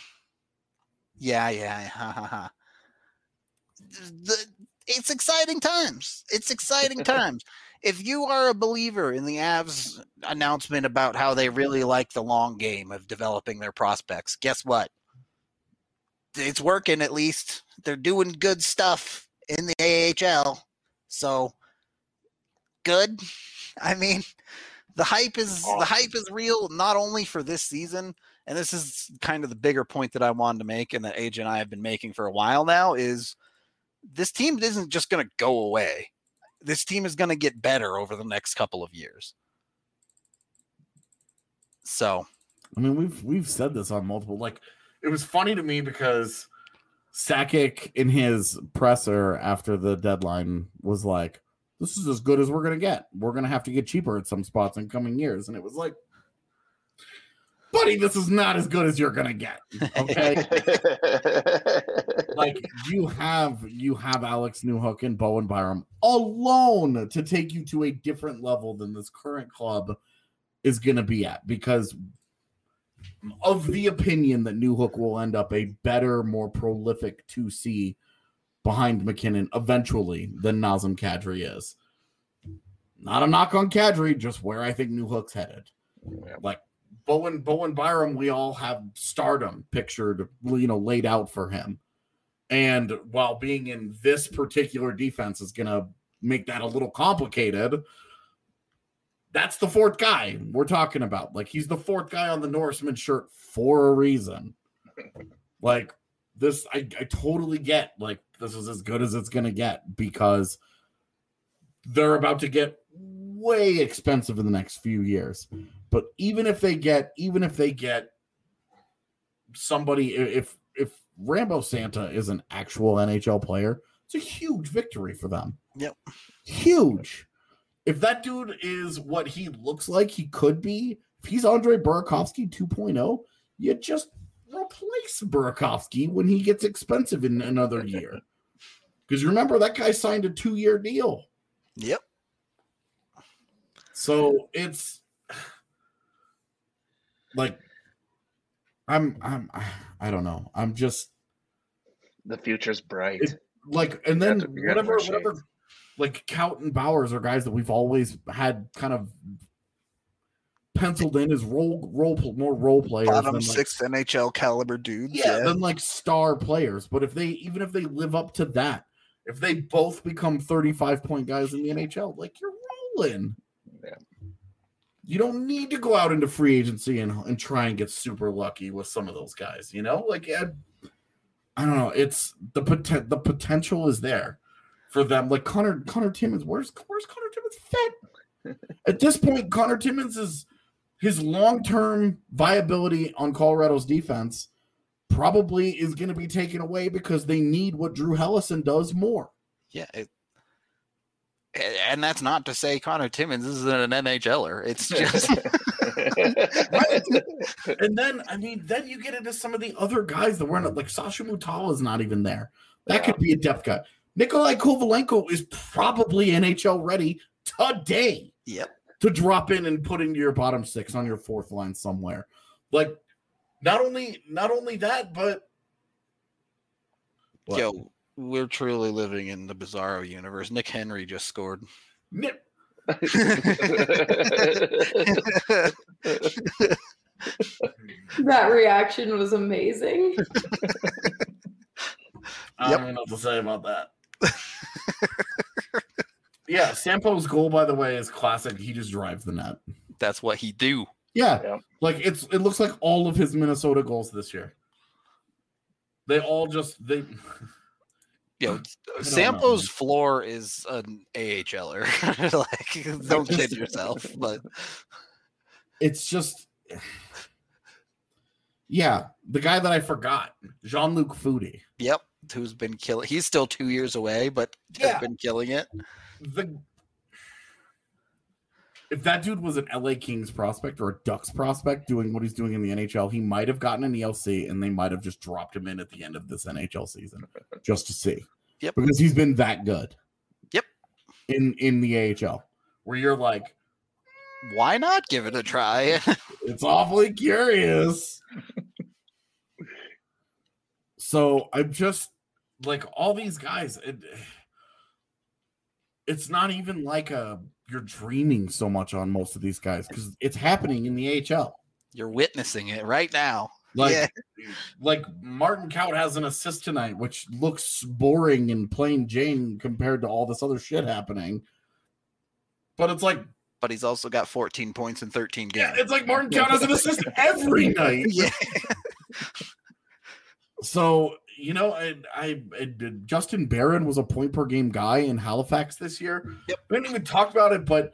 yeah, yeah, ha, ha, ha. The, it's exciting times. It's exciting times. If you are a believer in the Avs announcement about how they really like the long game of developing their prospects, guess what? It's working at least. They're doing good stuff in the AHL. So good. I mean, the hype is the hype is real not only for this season, and this is kind of the bigger point that I wanted to make and that AJ and I have been making for a while now is this team isn't just going to go away. This team is going to get better over the next couple of years. So, I mean, we've we've said this on multiple. Like, it was funny to me because Sakic in his presser after the deadline was like, "This is as good as we're gonna get. We're gonna have to get cheaper at some spots in coming years." And it was like, "Buddy, this is not as good as you're gonna get." Okay, like you have you have Alex Newhook and Bowen Byram alone to take you to a different level than this current club is going to be at because of the opinion that Newhook will end up a better, more prolific 2C behind MacKinnon eventually than Nazem Kadri is. Not a knock on Kadri, just where I think Newhook's headed. Like Bowen, Bowen Byram, we all have stardom pictured, you know, laid out for him. And while being in this particular defense is going to make that a little complicated, that's the fourth guy we're talking about. Like he's the fourth guy on the Norseman shirt for a reason. Like this, I, I totally get. Like this is as good as it's going to get because they're about to get way expensive in the next few years. But even if they get, even if they get somebody, if if Sampo Ranta is an actual NHL player, it's a huge victory for them. Yep. Huge. If that dude is what he looks like he could be, if he's Andre Burakovsky 2.0, you just replace Burakovsky when he gets expensive in another year. Because remember, that guy signed a two year deal. yep. So it's like I'm I'm I don't know. I'm just the future's bright. It- like and then That's what you gotta whatever whatever like Kaut and Bowers are guys that we've always had kind of penciled in as role role more role players Bottom than like, six NHL caliber dudes. yeah, Yeah. than like star players. But if they even if they live up to that, if they both become 35 point guys in the NHL, like you're rolling. Yeah. You don't need to go out into free agency and, and try and get super lucky with some of those guys, you know? Like I, I don't know, it's the poten- the potential is there for them. Like Connor Connor Timmins, where's where's Connor Timmins fit? At this point, Connor Timmins is his long-term viability on Colorado's defense probably is going to be taken away because they need what Drew Helleson does more. Yeah. It, and that's not to say Connor Timmins isn't an NHLer. It's just And then, I mean, then you get into some of the other guys that weren't like Sasha Mutala is not even there. That Yeah. could be a depth guy. Nikolai Kovalenko is probably NHL ready today yep. to drop in and put into your bottom six on your fourth line somewhere. Like, not only not only that, but What? Yo, we're truly living in the bizarro universe. Nick Henry just scored. Nick, That reaction was amazing. I don't even know what to say about that. yeah, Sampo's goal, by the way, is classic. He just drives the net. That's what he do. Yeah, Yeah. like it's it looks like all of his Minnesota goals this year. They all just they. Yo, uh, don't know, Sampo's man. floor is an AHLer. like, don't kid yourself. But It's just. Yeah, the guy that I forgot, Jean Luc Foudy. yep, who's been killing? He's still two years away, but Yeah. has been killing it. the if that dude was an LA Kings prospect or a Ducks prospect doing what he's doing in the NHL, he might have gotten an ELC and they might have just dropped him in at the end of this NHL season just to see. Yep. Because he's been that good. Yep. In in the AHL. Where you're like, Why not give it a try? it's awfully curious. so I'm just like all these guys. It, it's not even like a you're dreaming so much on most of these guys because it's happening in the AHL. You're witnessing it right now. Like yeah, like Martin Kaut has an assist tonight, which looks boring and plain Jane compared to all this other shit happening. But it's like but he's also got 14 points in 13 games. yeah, it's like Martin Kaut has an assist every night. Yeah. So you know, I, I, I did- Justin Barron was a point per game guy in Halifax this year. Yep. We didn't even talk about it, but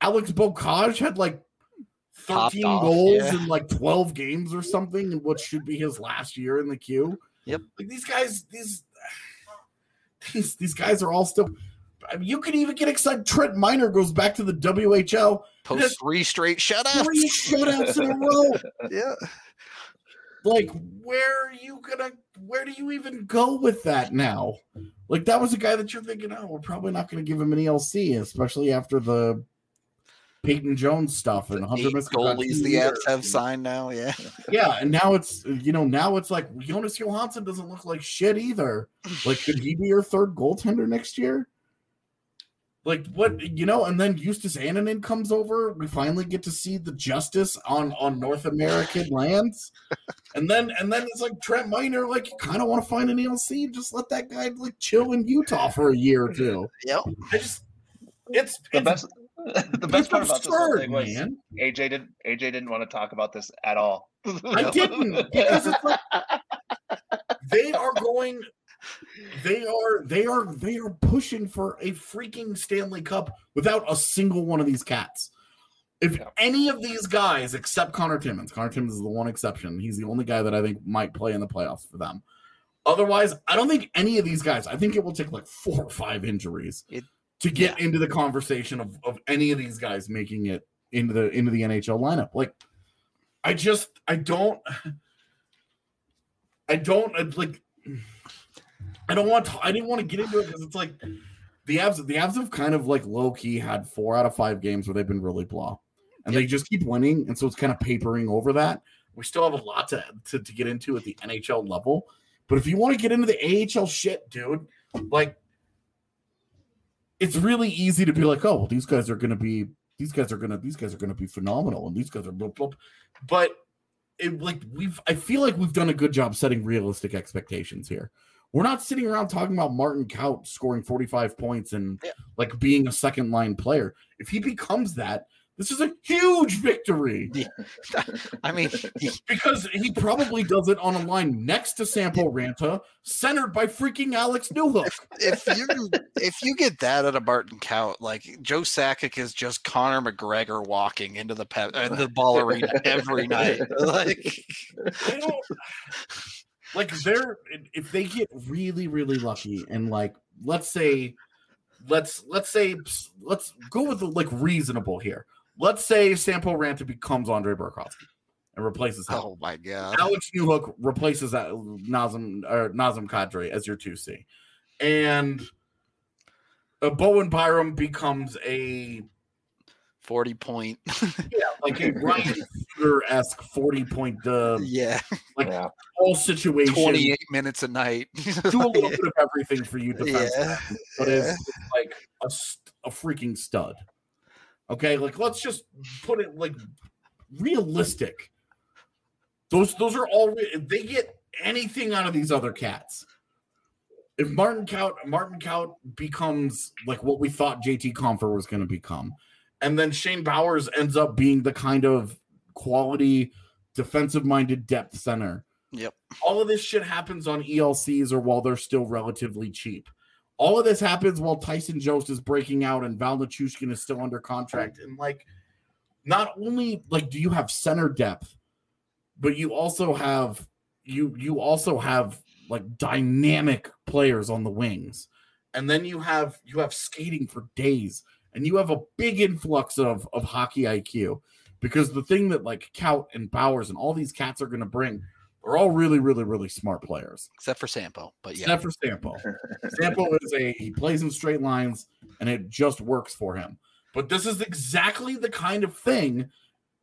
Alex Beaucage had like 13 off, goals yeah. in like 12 games or something, in what should be his last year in the queue. Yep. Like these guys, these these these guys are all still. I mean, you could even get excited. Trent Miner goes back to the WHL. Post three straight shutouts. Three shutouts in a row. yeah. Like where are you gonna where do you even go with that now like that was a guy that you're thinking oh we're probably not gonna give him an elc especially after the peyton jones stuff and hunter Eight goalies the. Avs have signed now. Yeah. yeah and now it's you know now it's like jonas johansson doesn't look like shit either like could he be your third goaltender next year like what you know and then justus annunen comes over. We finally get to see the justice on on north american lands. And then and then it's like trent miner like you kind of want to find an elc just let that guy like chill in utah for a year or two. Yep. i just it's The it's, best, the best part about this whole thing was man. AJ didn't AJ didn't want to talk about this at all. i didn't because it's like they are going they are they are they are pushing for a freaking stanley cup without a single one of these cats if Yeah. any of these guys except connor timmins connor timmins is the one exception he's the only guy that i think might play in the playoffs for them otherwise i don't think any of these guys i think it will take like four or five injuries It- to get into the conversation of, of any of these guys making it into the into the nhl lineup like i just i don't I don't like. I don't want. To, I didn't want to get into it because it's like the Avs. The Avs have kind of like low key had four out of five games where they've been really blah, and they just keep winning, and so it's kind of papering over that. We still have a lot to to, to get into at the NHL level, but if you want to get into the AHL shit, dude, like it's really easy to be like, oh, well, these guys are gonna be. These guys are gonna. These guys are gonna be phenomenal, and these guys are blah blah. But it, like we've I feel like we've done a good job setting realistic expectations here. We're not sitting around talking about Martin Kaut scoring 45 points and Yeah. like being a second line player. If he becomes that, this is a huge victory I mean, because he probably does it on a line next to Sampo Ranta, centered by freaking Alex Newhook. if you if you get that at a Martin Kaut, like Joe Sakic is just Conor McGregor walking into the pe- uh, the ball arena every night. Like, like they're if they get really really lucky and like let's say let's let's say let's go with the like reasonable here. Let's say Sampo Ranta becomes Andre Burakovsky and replaces him. oh my god, Alex Newhook replaces that Nazem or Nazem Kadri as your two C, and uh, Bowen Byram becomes a forty point. yeah like a Ryan esque forty point uh, yeah, Like yeah. all situation. twenty eight minutes a night. do a little bit of everything for you defensively, yeah, but is, is like a, a freaking stud. Okay, like let's just put it like realistic. Those those are all if they get anything out of these other cats. If Martin Kaut Martin Kaut becomes like what we thought JT Compher was going to become, and then Shane Bowers ends up being the kind of quality defensive minded depth center. Yep. All of this shit happens on ELCs or while they're still relatively cheap. All of this happens while Tyson Jost is breaking out and Val Nichushkin is still under contract. And like, not only like do you have center depth, but you also have you you also have like dynamic players on the wings. And then you have you have skating for days and you have a big influx of of hockey IQ because the thing that like Kaut and Bowers and all these cats are going to bring are all really, really, really smart players. Except for Sampo, but yeah. Except for Sampo. Sampo is a he plays in straight lines and it just works for him. But this is exactly the kind of thing,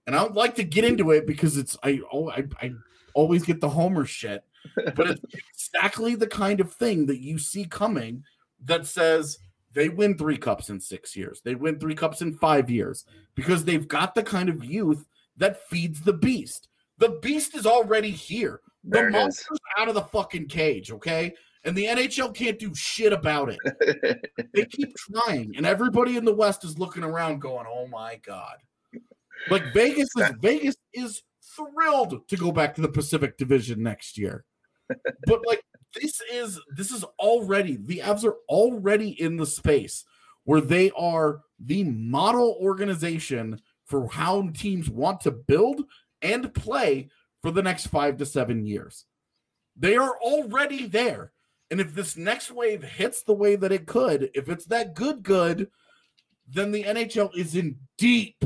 and I don't like to get into it because it's I oh I, I always get the Homer shit, but it's exactly the kind of thing that you see coming that says they win three cups in six years. They win three cups in five years because they've got the kind of youth that feeds the beast. The beast is already here. The There it is. monster's out of the fucking cage, okay? And the NHL can't do shit about it. They keep trying, and everybody in the West is looking around going, "Oh my god!" Like Vegas is Vegas is thrilled to go back to the Pacific Division next year. But like this is this is already the Avs are already in the space where they are the model organization for how teams want to build and play for the next five to seven years. They are already there. And if this next wave hits the way that it could, if it's that good, good, then the NHL is in deep,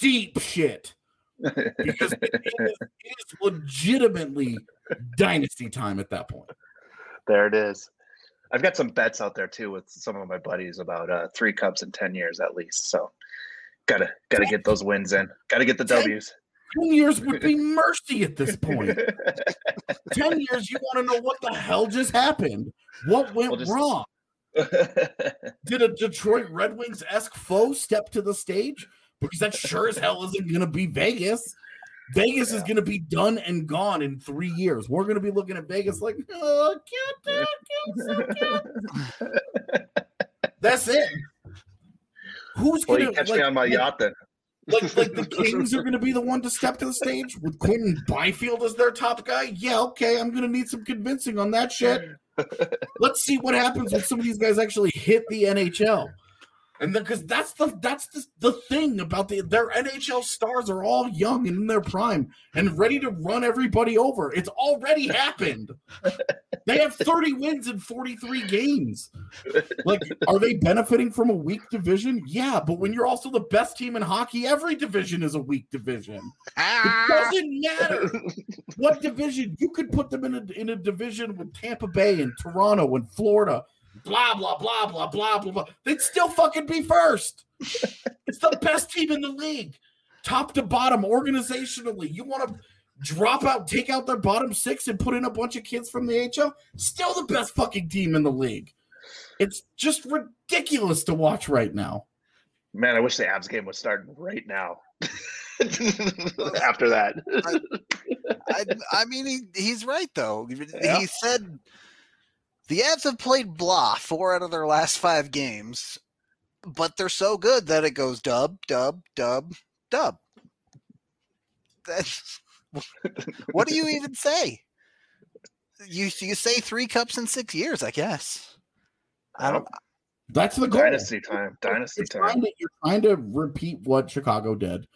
deep shit. Because it is, it is legitimately dynasty time at that point. there it is. I've got some bets out there too with some of my buddies about uh, three cups in ten years at least. So gotta gotta get those wins in. Gotta get the Ten- W's. 10 years would be mercy at this point. 10 years, you want to know what the hell just happened? What went We'll just- wrong? Did a Detroit Red Wings esque foe step to the stage? Because that sure as hell isn't going to be Vegas. Vegas is going to be done and gone in three years. We're going to be looking at Vegas like, oh, cute, cute, cute, cute." That's it. Who's well, going you catch me on my yacht then. like like the Kings are going to be the one to step to the stage with Quentin Byfield as their top guy. Yeah, okay, I'm going to need some convincing on that shit. Let's see what happens when some of these guys actually hit the NHL. And because that's the that's the, the thing about the their NHL stars are all young and in their prime and ready to run everybody over. It's already happened. They have 30 wins in 43 games. Like, are they benefiting from a weak division? Yeah, but when you're also the best team in hockey, every division is a weak division. It ah. doesn't matter what division. You could put them in a in a division with Tampa Bay and Toronto and Florida. Blah blah blah blah blah blah blah. They'd still fucking be first. it's the best team in the league, top to bottom, organizationally. You want to drop out, take out their bottom six, and put in a bunch of kids from the HL? Still the best fucking team in the league. It's just ridiculous to watch right now. Man, I wish the Abs game was starting right now. After that, I, I mean, he, he's right though. Yeah. He said the Avs have played blah four out of their last five games, but they're so good that it goes dub, dub, dub, dub. That's what do you even say? You you say three cups in six years, I guess. I don't. That's the goal. dynasty time. Dynasty You're trying, time. to, you're trying to repeat what Chicago did,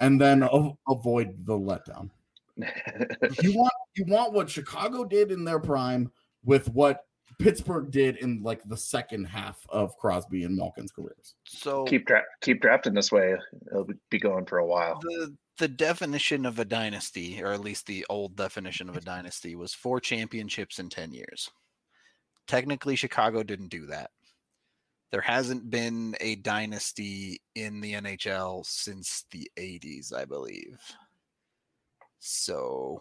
and then a- avoid the letdown. You want you want what Chicago did in their prime with what Pittsburgh did in like the second half of Crosby and Malkin's careers. So keep dra- keep drafting this way. It'll be going for a while. the the definition of a dynasty, or at least the old definition of a dynasty, was four championships in ten years. Technically, Chicago didn't do that. There hasn't been a dynasty in the NHL since the '80s, I believe. So,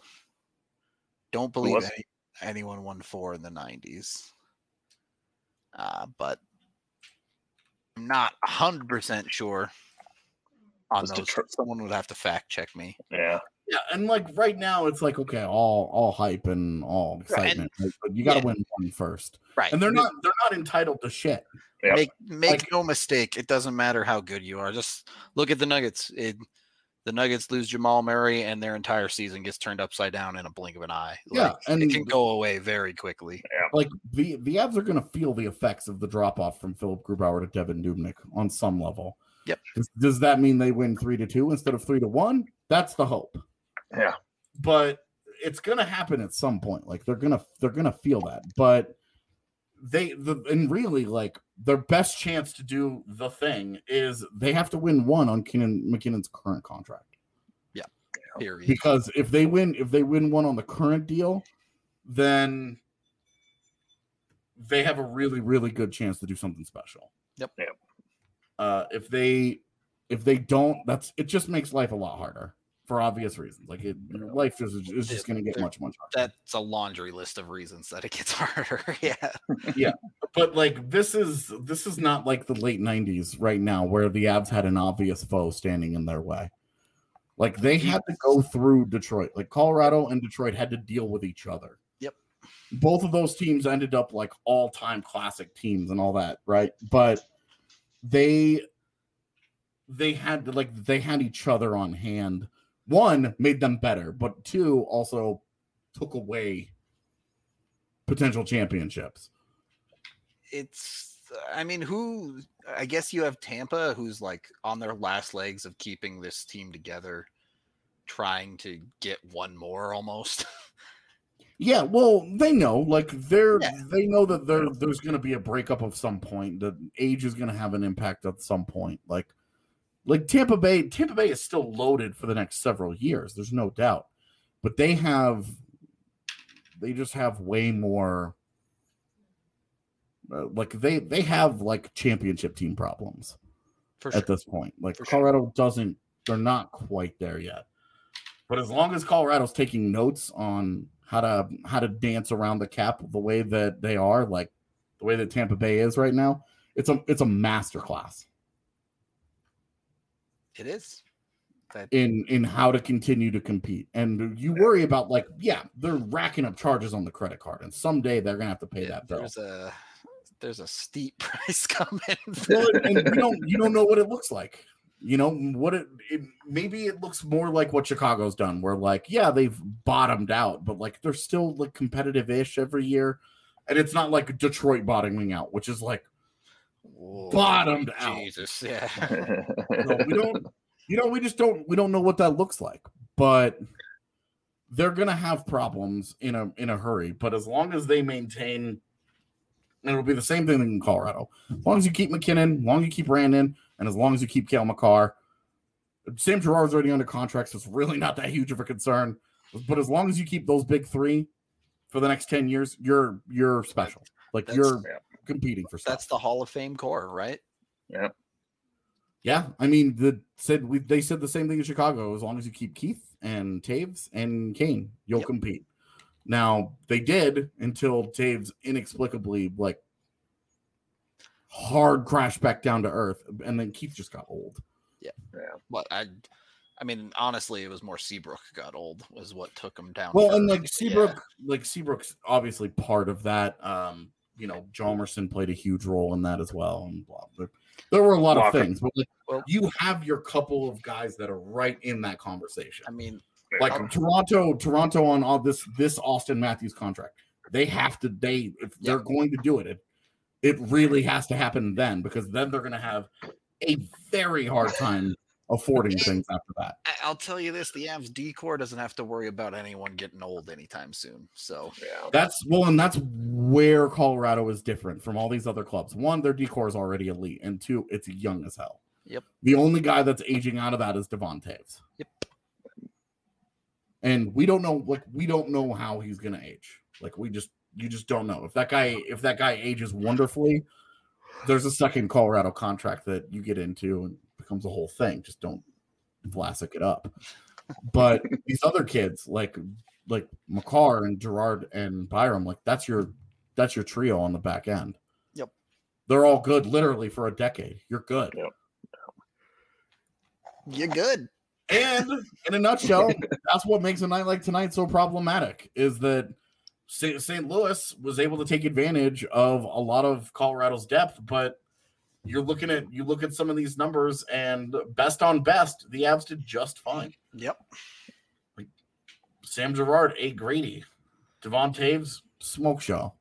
don't believe was- any, anyone won four in the '90s. Uh, but I'm not 100% sure on Was those. Detroit- Someone would have to fact check me. Yeah. Yeah, and like right now, it's like okay, all all hype and all excitement, right? but you got to yeah. win one first. Right. And they're not they're not entitled to shit. Yep. Make make Like- no mistake, it doesn't matter how good you are. Just look at the Nuggets. It, the Nuggets lose Jamal Murray, and their entire season gets turned upside down in a blink of an eye. Yeah, and- it can go away very quickly. Like the the Avs are going to feel the effects of the drop off from Philipp Grubauer to Devan Dubnyk on some level. Yep. Does, does that mean they win three to two instead of three to one? That's the hope. Yeah. But it's going to happen at some point. Like they're gonna they're gonna feel that. But they the and really like their best chance to do the thing is they have to win one on Keenan MacKinnon's current contract. Period. because if they win if they win one on the current deal then they have a really really good chance to do something special Yep. Yep. uh if they if they don't that's it just makes life a lot harder for obvious reasons like it your life is, is just going to get much much harder That's a laundry list of reasons that it gets harder. yeah. Yeah. But like this is this is not like the late 90s right now where the avs had an obvious foe standing in their way like they had to go through detroit like colorado and detroit had to deal with each other Yep. both of those teams ended up like all-time classic teams and all that right but they they had like they had each other on hand one made them better but two also took away potential championships It's, I mean, who, I guess you have Tampa, who's like on their last legs of keeping this team together, trying to get one more almost. Yeah, well, they know, like they're Yeah. they know that there there's going to be a breakup of some point. That age is going to have an impact at some point. Like, like Tampa Bay, Tampa Bay is still loaded for the next several years. There's no doubt, but they have, they just have way more. Uh, like they they have like championship team problems For sure. at this point. Like For sure. Colorado doesn't, they're not quite there yet. But as long as Colorado's taking notes on how to how to dance around the cap the way that they are, like the way that Tampa Bay is right now, it's a it's a master class It is. That, in in how to continue to compete. And you worry about like, yeah, they're racking up charges on the credit card, and someday they're gonna have to pay yeah, that bill. there's a there's a steep price coming. well, and you don't you don't know what it looks like. You know what it, it maybe it looks more like what Chicago's done, where like yeah they've bottomed out, but like they're still like competitive ish every year, and it's not like Detroit bottoming out, which is like Whoa, bottomed out. Jesus, yeah. no, we don't you know we just don't we don't know what that looks like, but they're gonna have problems in a in a hurry. But as long as they maintain, and it'll be the same thing in Colorado. As long as you keep MacKinnon, as long as you keep Brandon, and as long as you keep Cale Makar, Sam Girard's already under contract, so it's really not that huge of a concern. But as long as you keep those big three for the next ten years, you're you're special. Like That's- you're yeah. Competing for stuff. That's the Hall of Fame core, right? Yeah, Yeah, I mean, the said we they said the same thing in Chicago. As long as you keep Keith and Toews and Kane, you'll Yep. compete. Now they did until Toews inexplicably like hard crashed back down to earth, and then Keith just got old. Yeah, yeah. But I, I mean, honestly, it was more Seabrook got old was what took him down. Well, and first. like Yeah. Seabrook, like Seabrook's obviously part of that. Um, you know, Hjalmarsson played a huge role in that as well, and blah. There, there were a lot of things, but like, Well- you have your couple of guys that are right in that conversation. I mean, like Um, Toronto, Toronto on all this this Auston Matthews contract. They have to they if they're going to do it, it it really has to happen then because then they're gonna have a very hard time affording things after that. I- I'll tell you this: the Avs decor doesn't have to worry about anyone getting old anytime soon. So yeah. That's well, and that's where Colorado is different from all these other clubs. One, their decor is already elite, and two, it's young as hell. Yep. The only guy that's aging out of that is Devon Toews. Yep. And we don't know, like, we don't know how he's gonna age. Like, we just, you just don't know. If that guy, if that guy ages wonderfully, there's a second Colorado contract that you get into and becomes a whole thing. Just don't Vlasic it up. But these other kids, like like Makar and Girard and Byram, like that's your that's your trio on the back end. Yep. they're all good literally for a decade. You're good. Yep. You're good. And in a nutshell, that's what makes a night like tonight so problematic is that St. Louis was able to take advantage of a lot of Colorado's depth, but you're looking at you look at some of these numbers and best on best, the Avs did just fine. Yep. Like Sam Girard, A. Grady, Devon Toews, smoke show.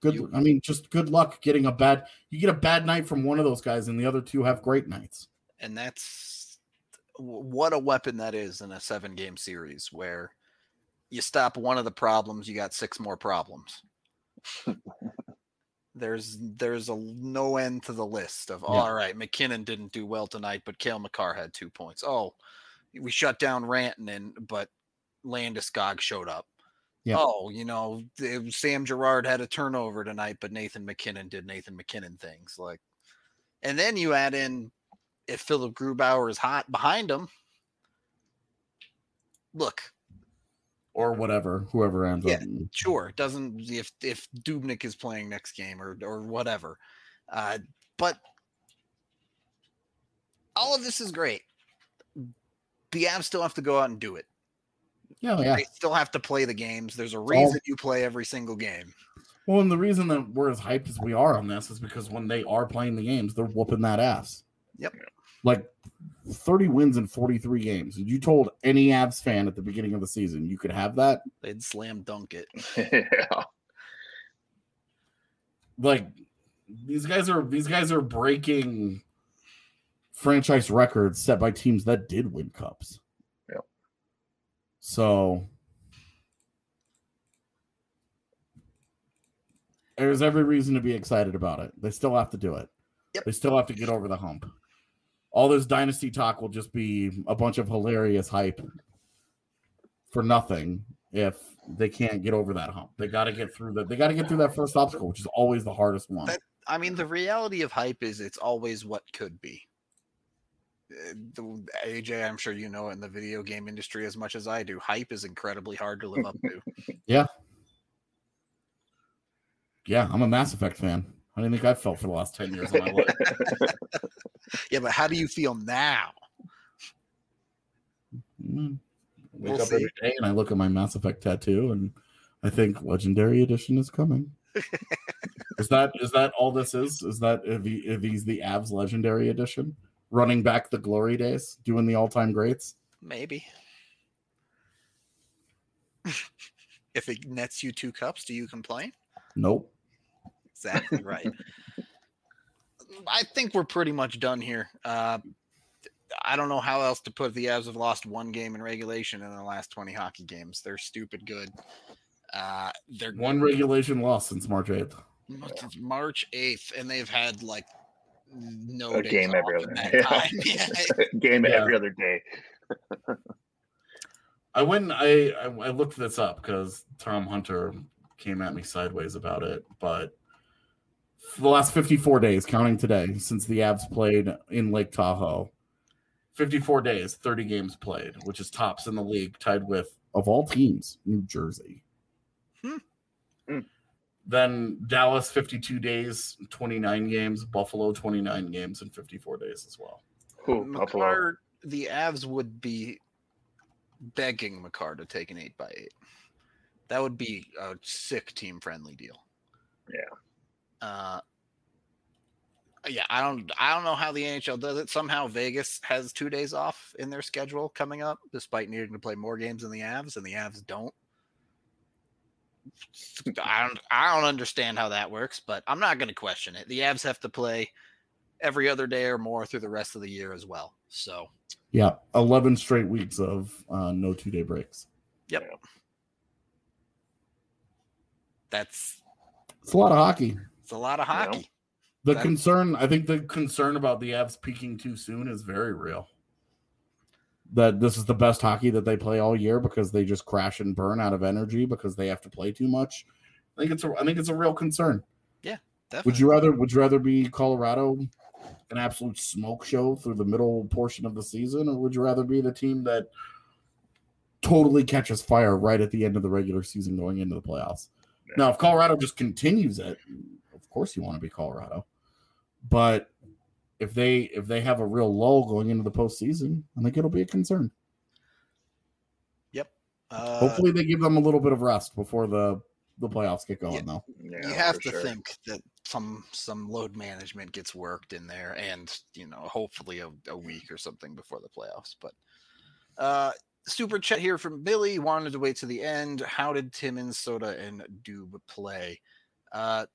Good. You- I mean, just good luck getting a bad. You get a bad night from one of those guys, and the other two have great nights. And that's what a weapon that is in a seven game series where you stop one of the problems, you got six more problems. there's there's a no end to the list of Yeah. all right, MacKinnon didn't do well tonight, but Cale Makar had two points. Oh, we shut down Rantanen, but Landeskog showed up. Yeah. Oh, you know, Sam Girard had a turnover tonight, but Nathan MacKinnon did Nathan MacKinnon things like, and then you add in if Philipp Grubauer is hot behind him. Look, Or whatever, whoever ends Yeah. up. sure, doesn't if if Dubnyk is playing next game or or whatever, uh, but all of this is great. The Avs still have to go out and do it. Yeah, yeah. They still have to play the games. There's a all- reason you play every single game. Well, and the reason that we're as hyped as we are on this is because when they are playing the games, they're whooping that ass. Yep. Like 30 wins in 43 games. You told any Avs fan at the beginning of the season you could have that, They'd slam dunk it. yeah. like these guys are these guys are breaking franchise records set by teams that did win cups. Yep. So there's every reason to be excited about it. They still have to do it. Yep. They still have to get over the hump. All this dynasty talk will just be a bunch of hilarious hype for nothing if they can't get over that hump. They got to get through that. They got to get through that first obstacle, which is always the hardest one. That- I mean, the reality of hype is it's always what could be. Uh, the- AJ, I'm sure you know in the video game industry as much as I do. Hype is incredibly hard to live up to. Yeah. Yeah, I'm a Mass Effect fan. I didn't think I've felt for the last 10 years of my life. yeah, but how do you feel now? Mm. Wake We'll up see. every day and I look at my Mass Effect tattoo and I think Legendary Edition is coming. is that is that all this is? Is that if, he, if he's the Avs Legendary Edition, running back the glory days, doing the all time greats? Maybe. if it nets you two cups, do you complain? Nope. Exactly right. I think we're pretty much done here. Uh, I don't know how else to put. it. The Avs have lost one game in regulation in the last twenty hockey games. They're stupid good. Uh, they're One regulation loss since March 8th. It's March eighth, and they've had like no A game every other in that yeah. game Yeah. every other day. I went. I I, I looked this up because Tom Hunter came at me sideways about it. But for the last 54 days, counting today, since the Avs played in Lake Tahoe, 54 days, 30 games played, which is tops in the league, tied with of all teams, New Jersey. Hmm. Hmm. Then Dallas 52 days, 29 games. Buffalo 29 games in 54 days as well. Who? Buffalo. Makar, the Avs would be begging Makar to take an eight by eight. That would be a sick team friendly deal. Yeah. Uh, yeah, I don't, I don't know how the NHL does it. Somehow Vegas has two days off in their schedule coming up, despite needing to play more games than the Avs, and the Avs don't. I don't, I don't understand how that works, but I'm not going to question it. The Avs have to play every other day or more through the rest of the year as well. So Yeah, 11 straight weeks of uh, no two day breaks. Yep, that's It's a lot of hockey. It's a lot of Yeah. hockey. The That- concern, I think, the concern about the Avs peaking too soon is very real. That this is the best hockey that they play all year because they just crash and burn out of energy because they have to play too much. I think it's a, I think it's a real concern. Definitely. Would you rather Would you rather be Colorado, an absolute smoke show through the middle portion of the season, or would you rather be the team that totally catches fire right at the end of the regular season going into the playoffs? Now, if Colorado just continues it, of course you want to be Colorado. But if they if they have a real lull going into the postseason, I think it'll be a concern. Yep. Uh, Hopefully, they give them a little bit of rest before the the playoffs get going, Yeah. though. Yeah, you have to sure. think that some some load management gets worked in there, and you know, hopefully a, a week or something before the playoffs. But uh, super chat here from Billy wanted to wait to the end. How did Timmins, Soda, and Dube play? Uh,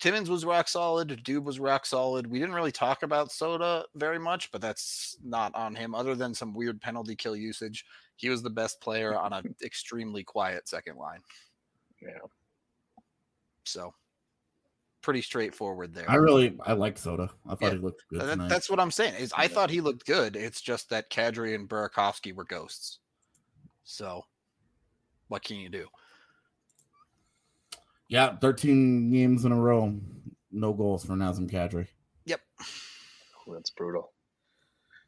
Timmins was rock solid. Dube was rock solid. We didn't really talk about Soda very much, but that's not on him. Other than some weird penalty kill usage, he was the best player on an extremely quiet second line. Yeah. So pretty straightforward there. I really I liked Soda. I thought Yeah. he looked good That- that's what I'm saying. Is I Yeah. thought he looked good. It's just that Kadri and Burakovsky were ghosts. So what can you do? Yeah, 13 games in a row, no goals for Nazem Kadri. Yep. Ooh, That's brutal.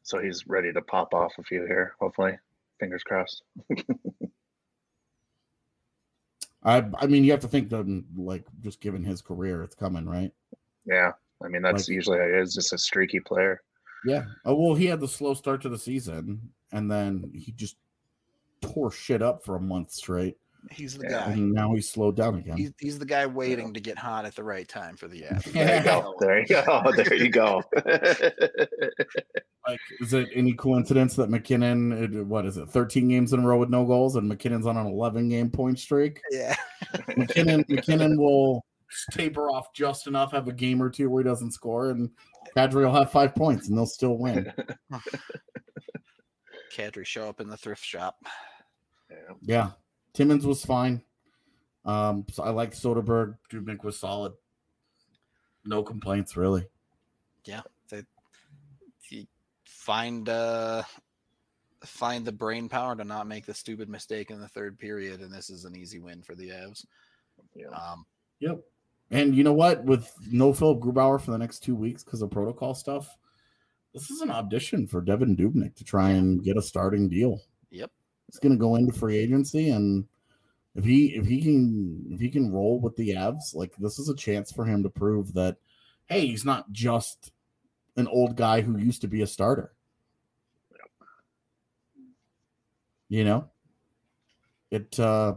So he's ready to pop off a few here, hopefully. Fingers crossed. I I mean, you have to think that like just given his career, it's coming, right? Yeah. I mean, that's Like- usually how it is, just a streaky player. Yeah. Oh well, he had the slow start to the season, and then he just tore shit up for a month straight, He's the Yeah. guy. and now he's slowed down again. He's, he's the guy waiting to get hot at the right time for the Avs. There you go. There you go. There you go. Like, is it any coincidence that MacKinnon, what is it, 13 games in a row with no goals, and MacKinnon's on an 11 game point streak? Yeah. MacKinnon, MacKinnon will taper off just enough, have a game or two where he doesn't score, and Kadri will have five points, and they'll still win. Kadri show up in the thrift shop. Yeah. Yeah, Timmins was fine. Um, so I like Soderberg. Dubnyk was solid. No complaints, really. He find uh find the brain power to not make the stupid mistake in the third period, and this is an easy win for the Avs. Yeah. Um, Yep. And you know what? With no Philipp Grubauer for the next two weeks because of protocol stuff, this is an audition for Devan Dubnyk to try and get a starting deal. He's going to go into free agency, and if he if he can if he can roll with the Avs, like this is a chance for him to prove that, hey, he's not just an old guy who used to be a starter. You know, it uh,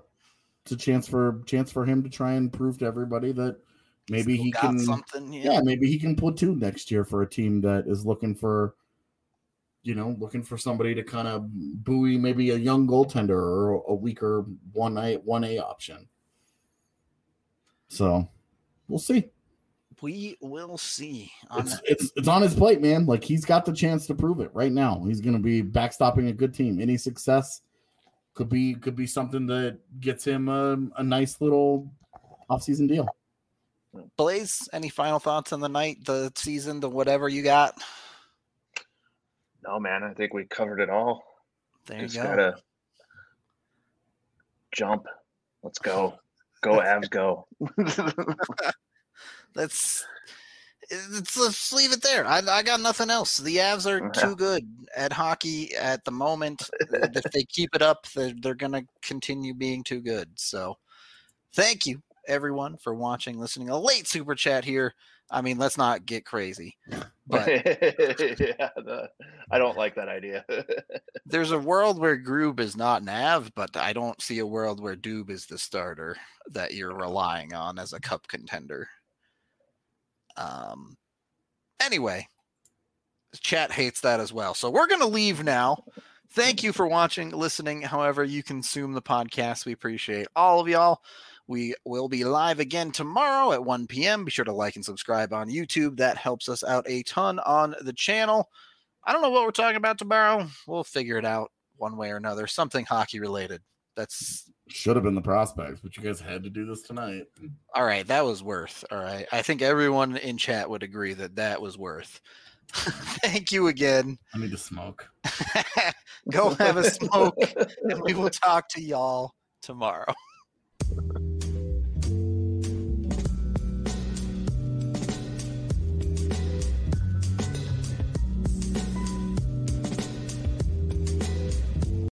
it's a chance for chance for him to try and prove to everybody that maybe still he got can something. yeah, maybe he can platoon next year for a team that is looking for, you know, looking for somebody to kind of buoy maybe a young goaltender or a weaker one A one A option. So we'll see. We will see. On It's it's it's on his plate, man. Like he's got the chance to prove it right now. He's going to be backstopping a good team. Any success could be could be something that gets him a, a nice little offseason deal. Blais, any final thoughts on the night, the season, the whatever you got? No, man, I think we covered it all. There you Just go. gotta jump. Let's go. Go Avs go. Let's, it's, let's leave it there. I, I got nothing else. The Avs are too good at hockey at the moment. if they keep it up, they're, they're going to continue being too good. So thank you, everyone, for watching, listening. A late super chat here. I mean, let's not get crazy. But yeah, the, I don't like that idea. there's a world where Groob is not Nav, but I don't see a world where Doob is the starter that you're relying on as a cup contender. Um. Anyway, chat hates that as well, so we're gonna leave now. Thank you for watching, listening. However, you consume the podcast, we appreciate all of y'all. We will be live again tomorrow at 1 p.m. Be sure to like and subscribe on YouTube. That helps us out a ton on the channel. I don't know what we're talking about tomorrow. We'll figure it out one way or another. Something hockey related. That's Should have been the prospects, but you guys had to do this tonight. all right. That was worth. All right. I think everyone in chat would agree that that was worth. Thank you again. I need to smoke. Go have a smoke, and we will talk to y'all tomorrow.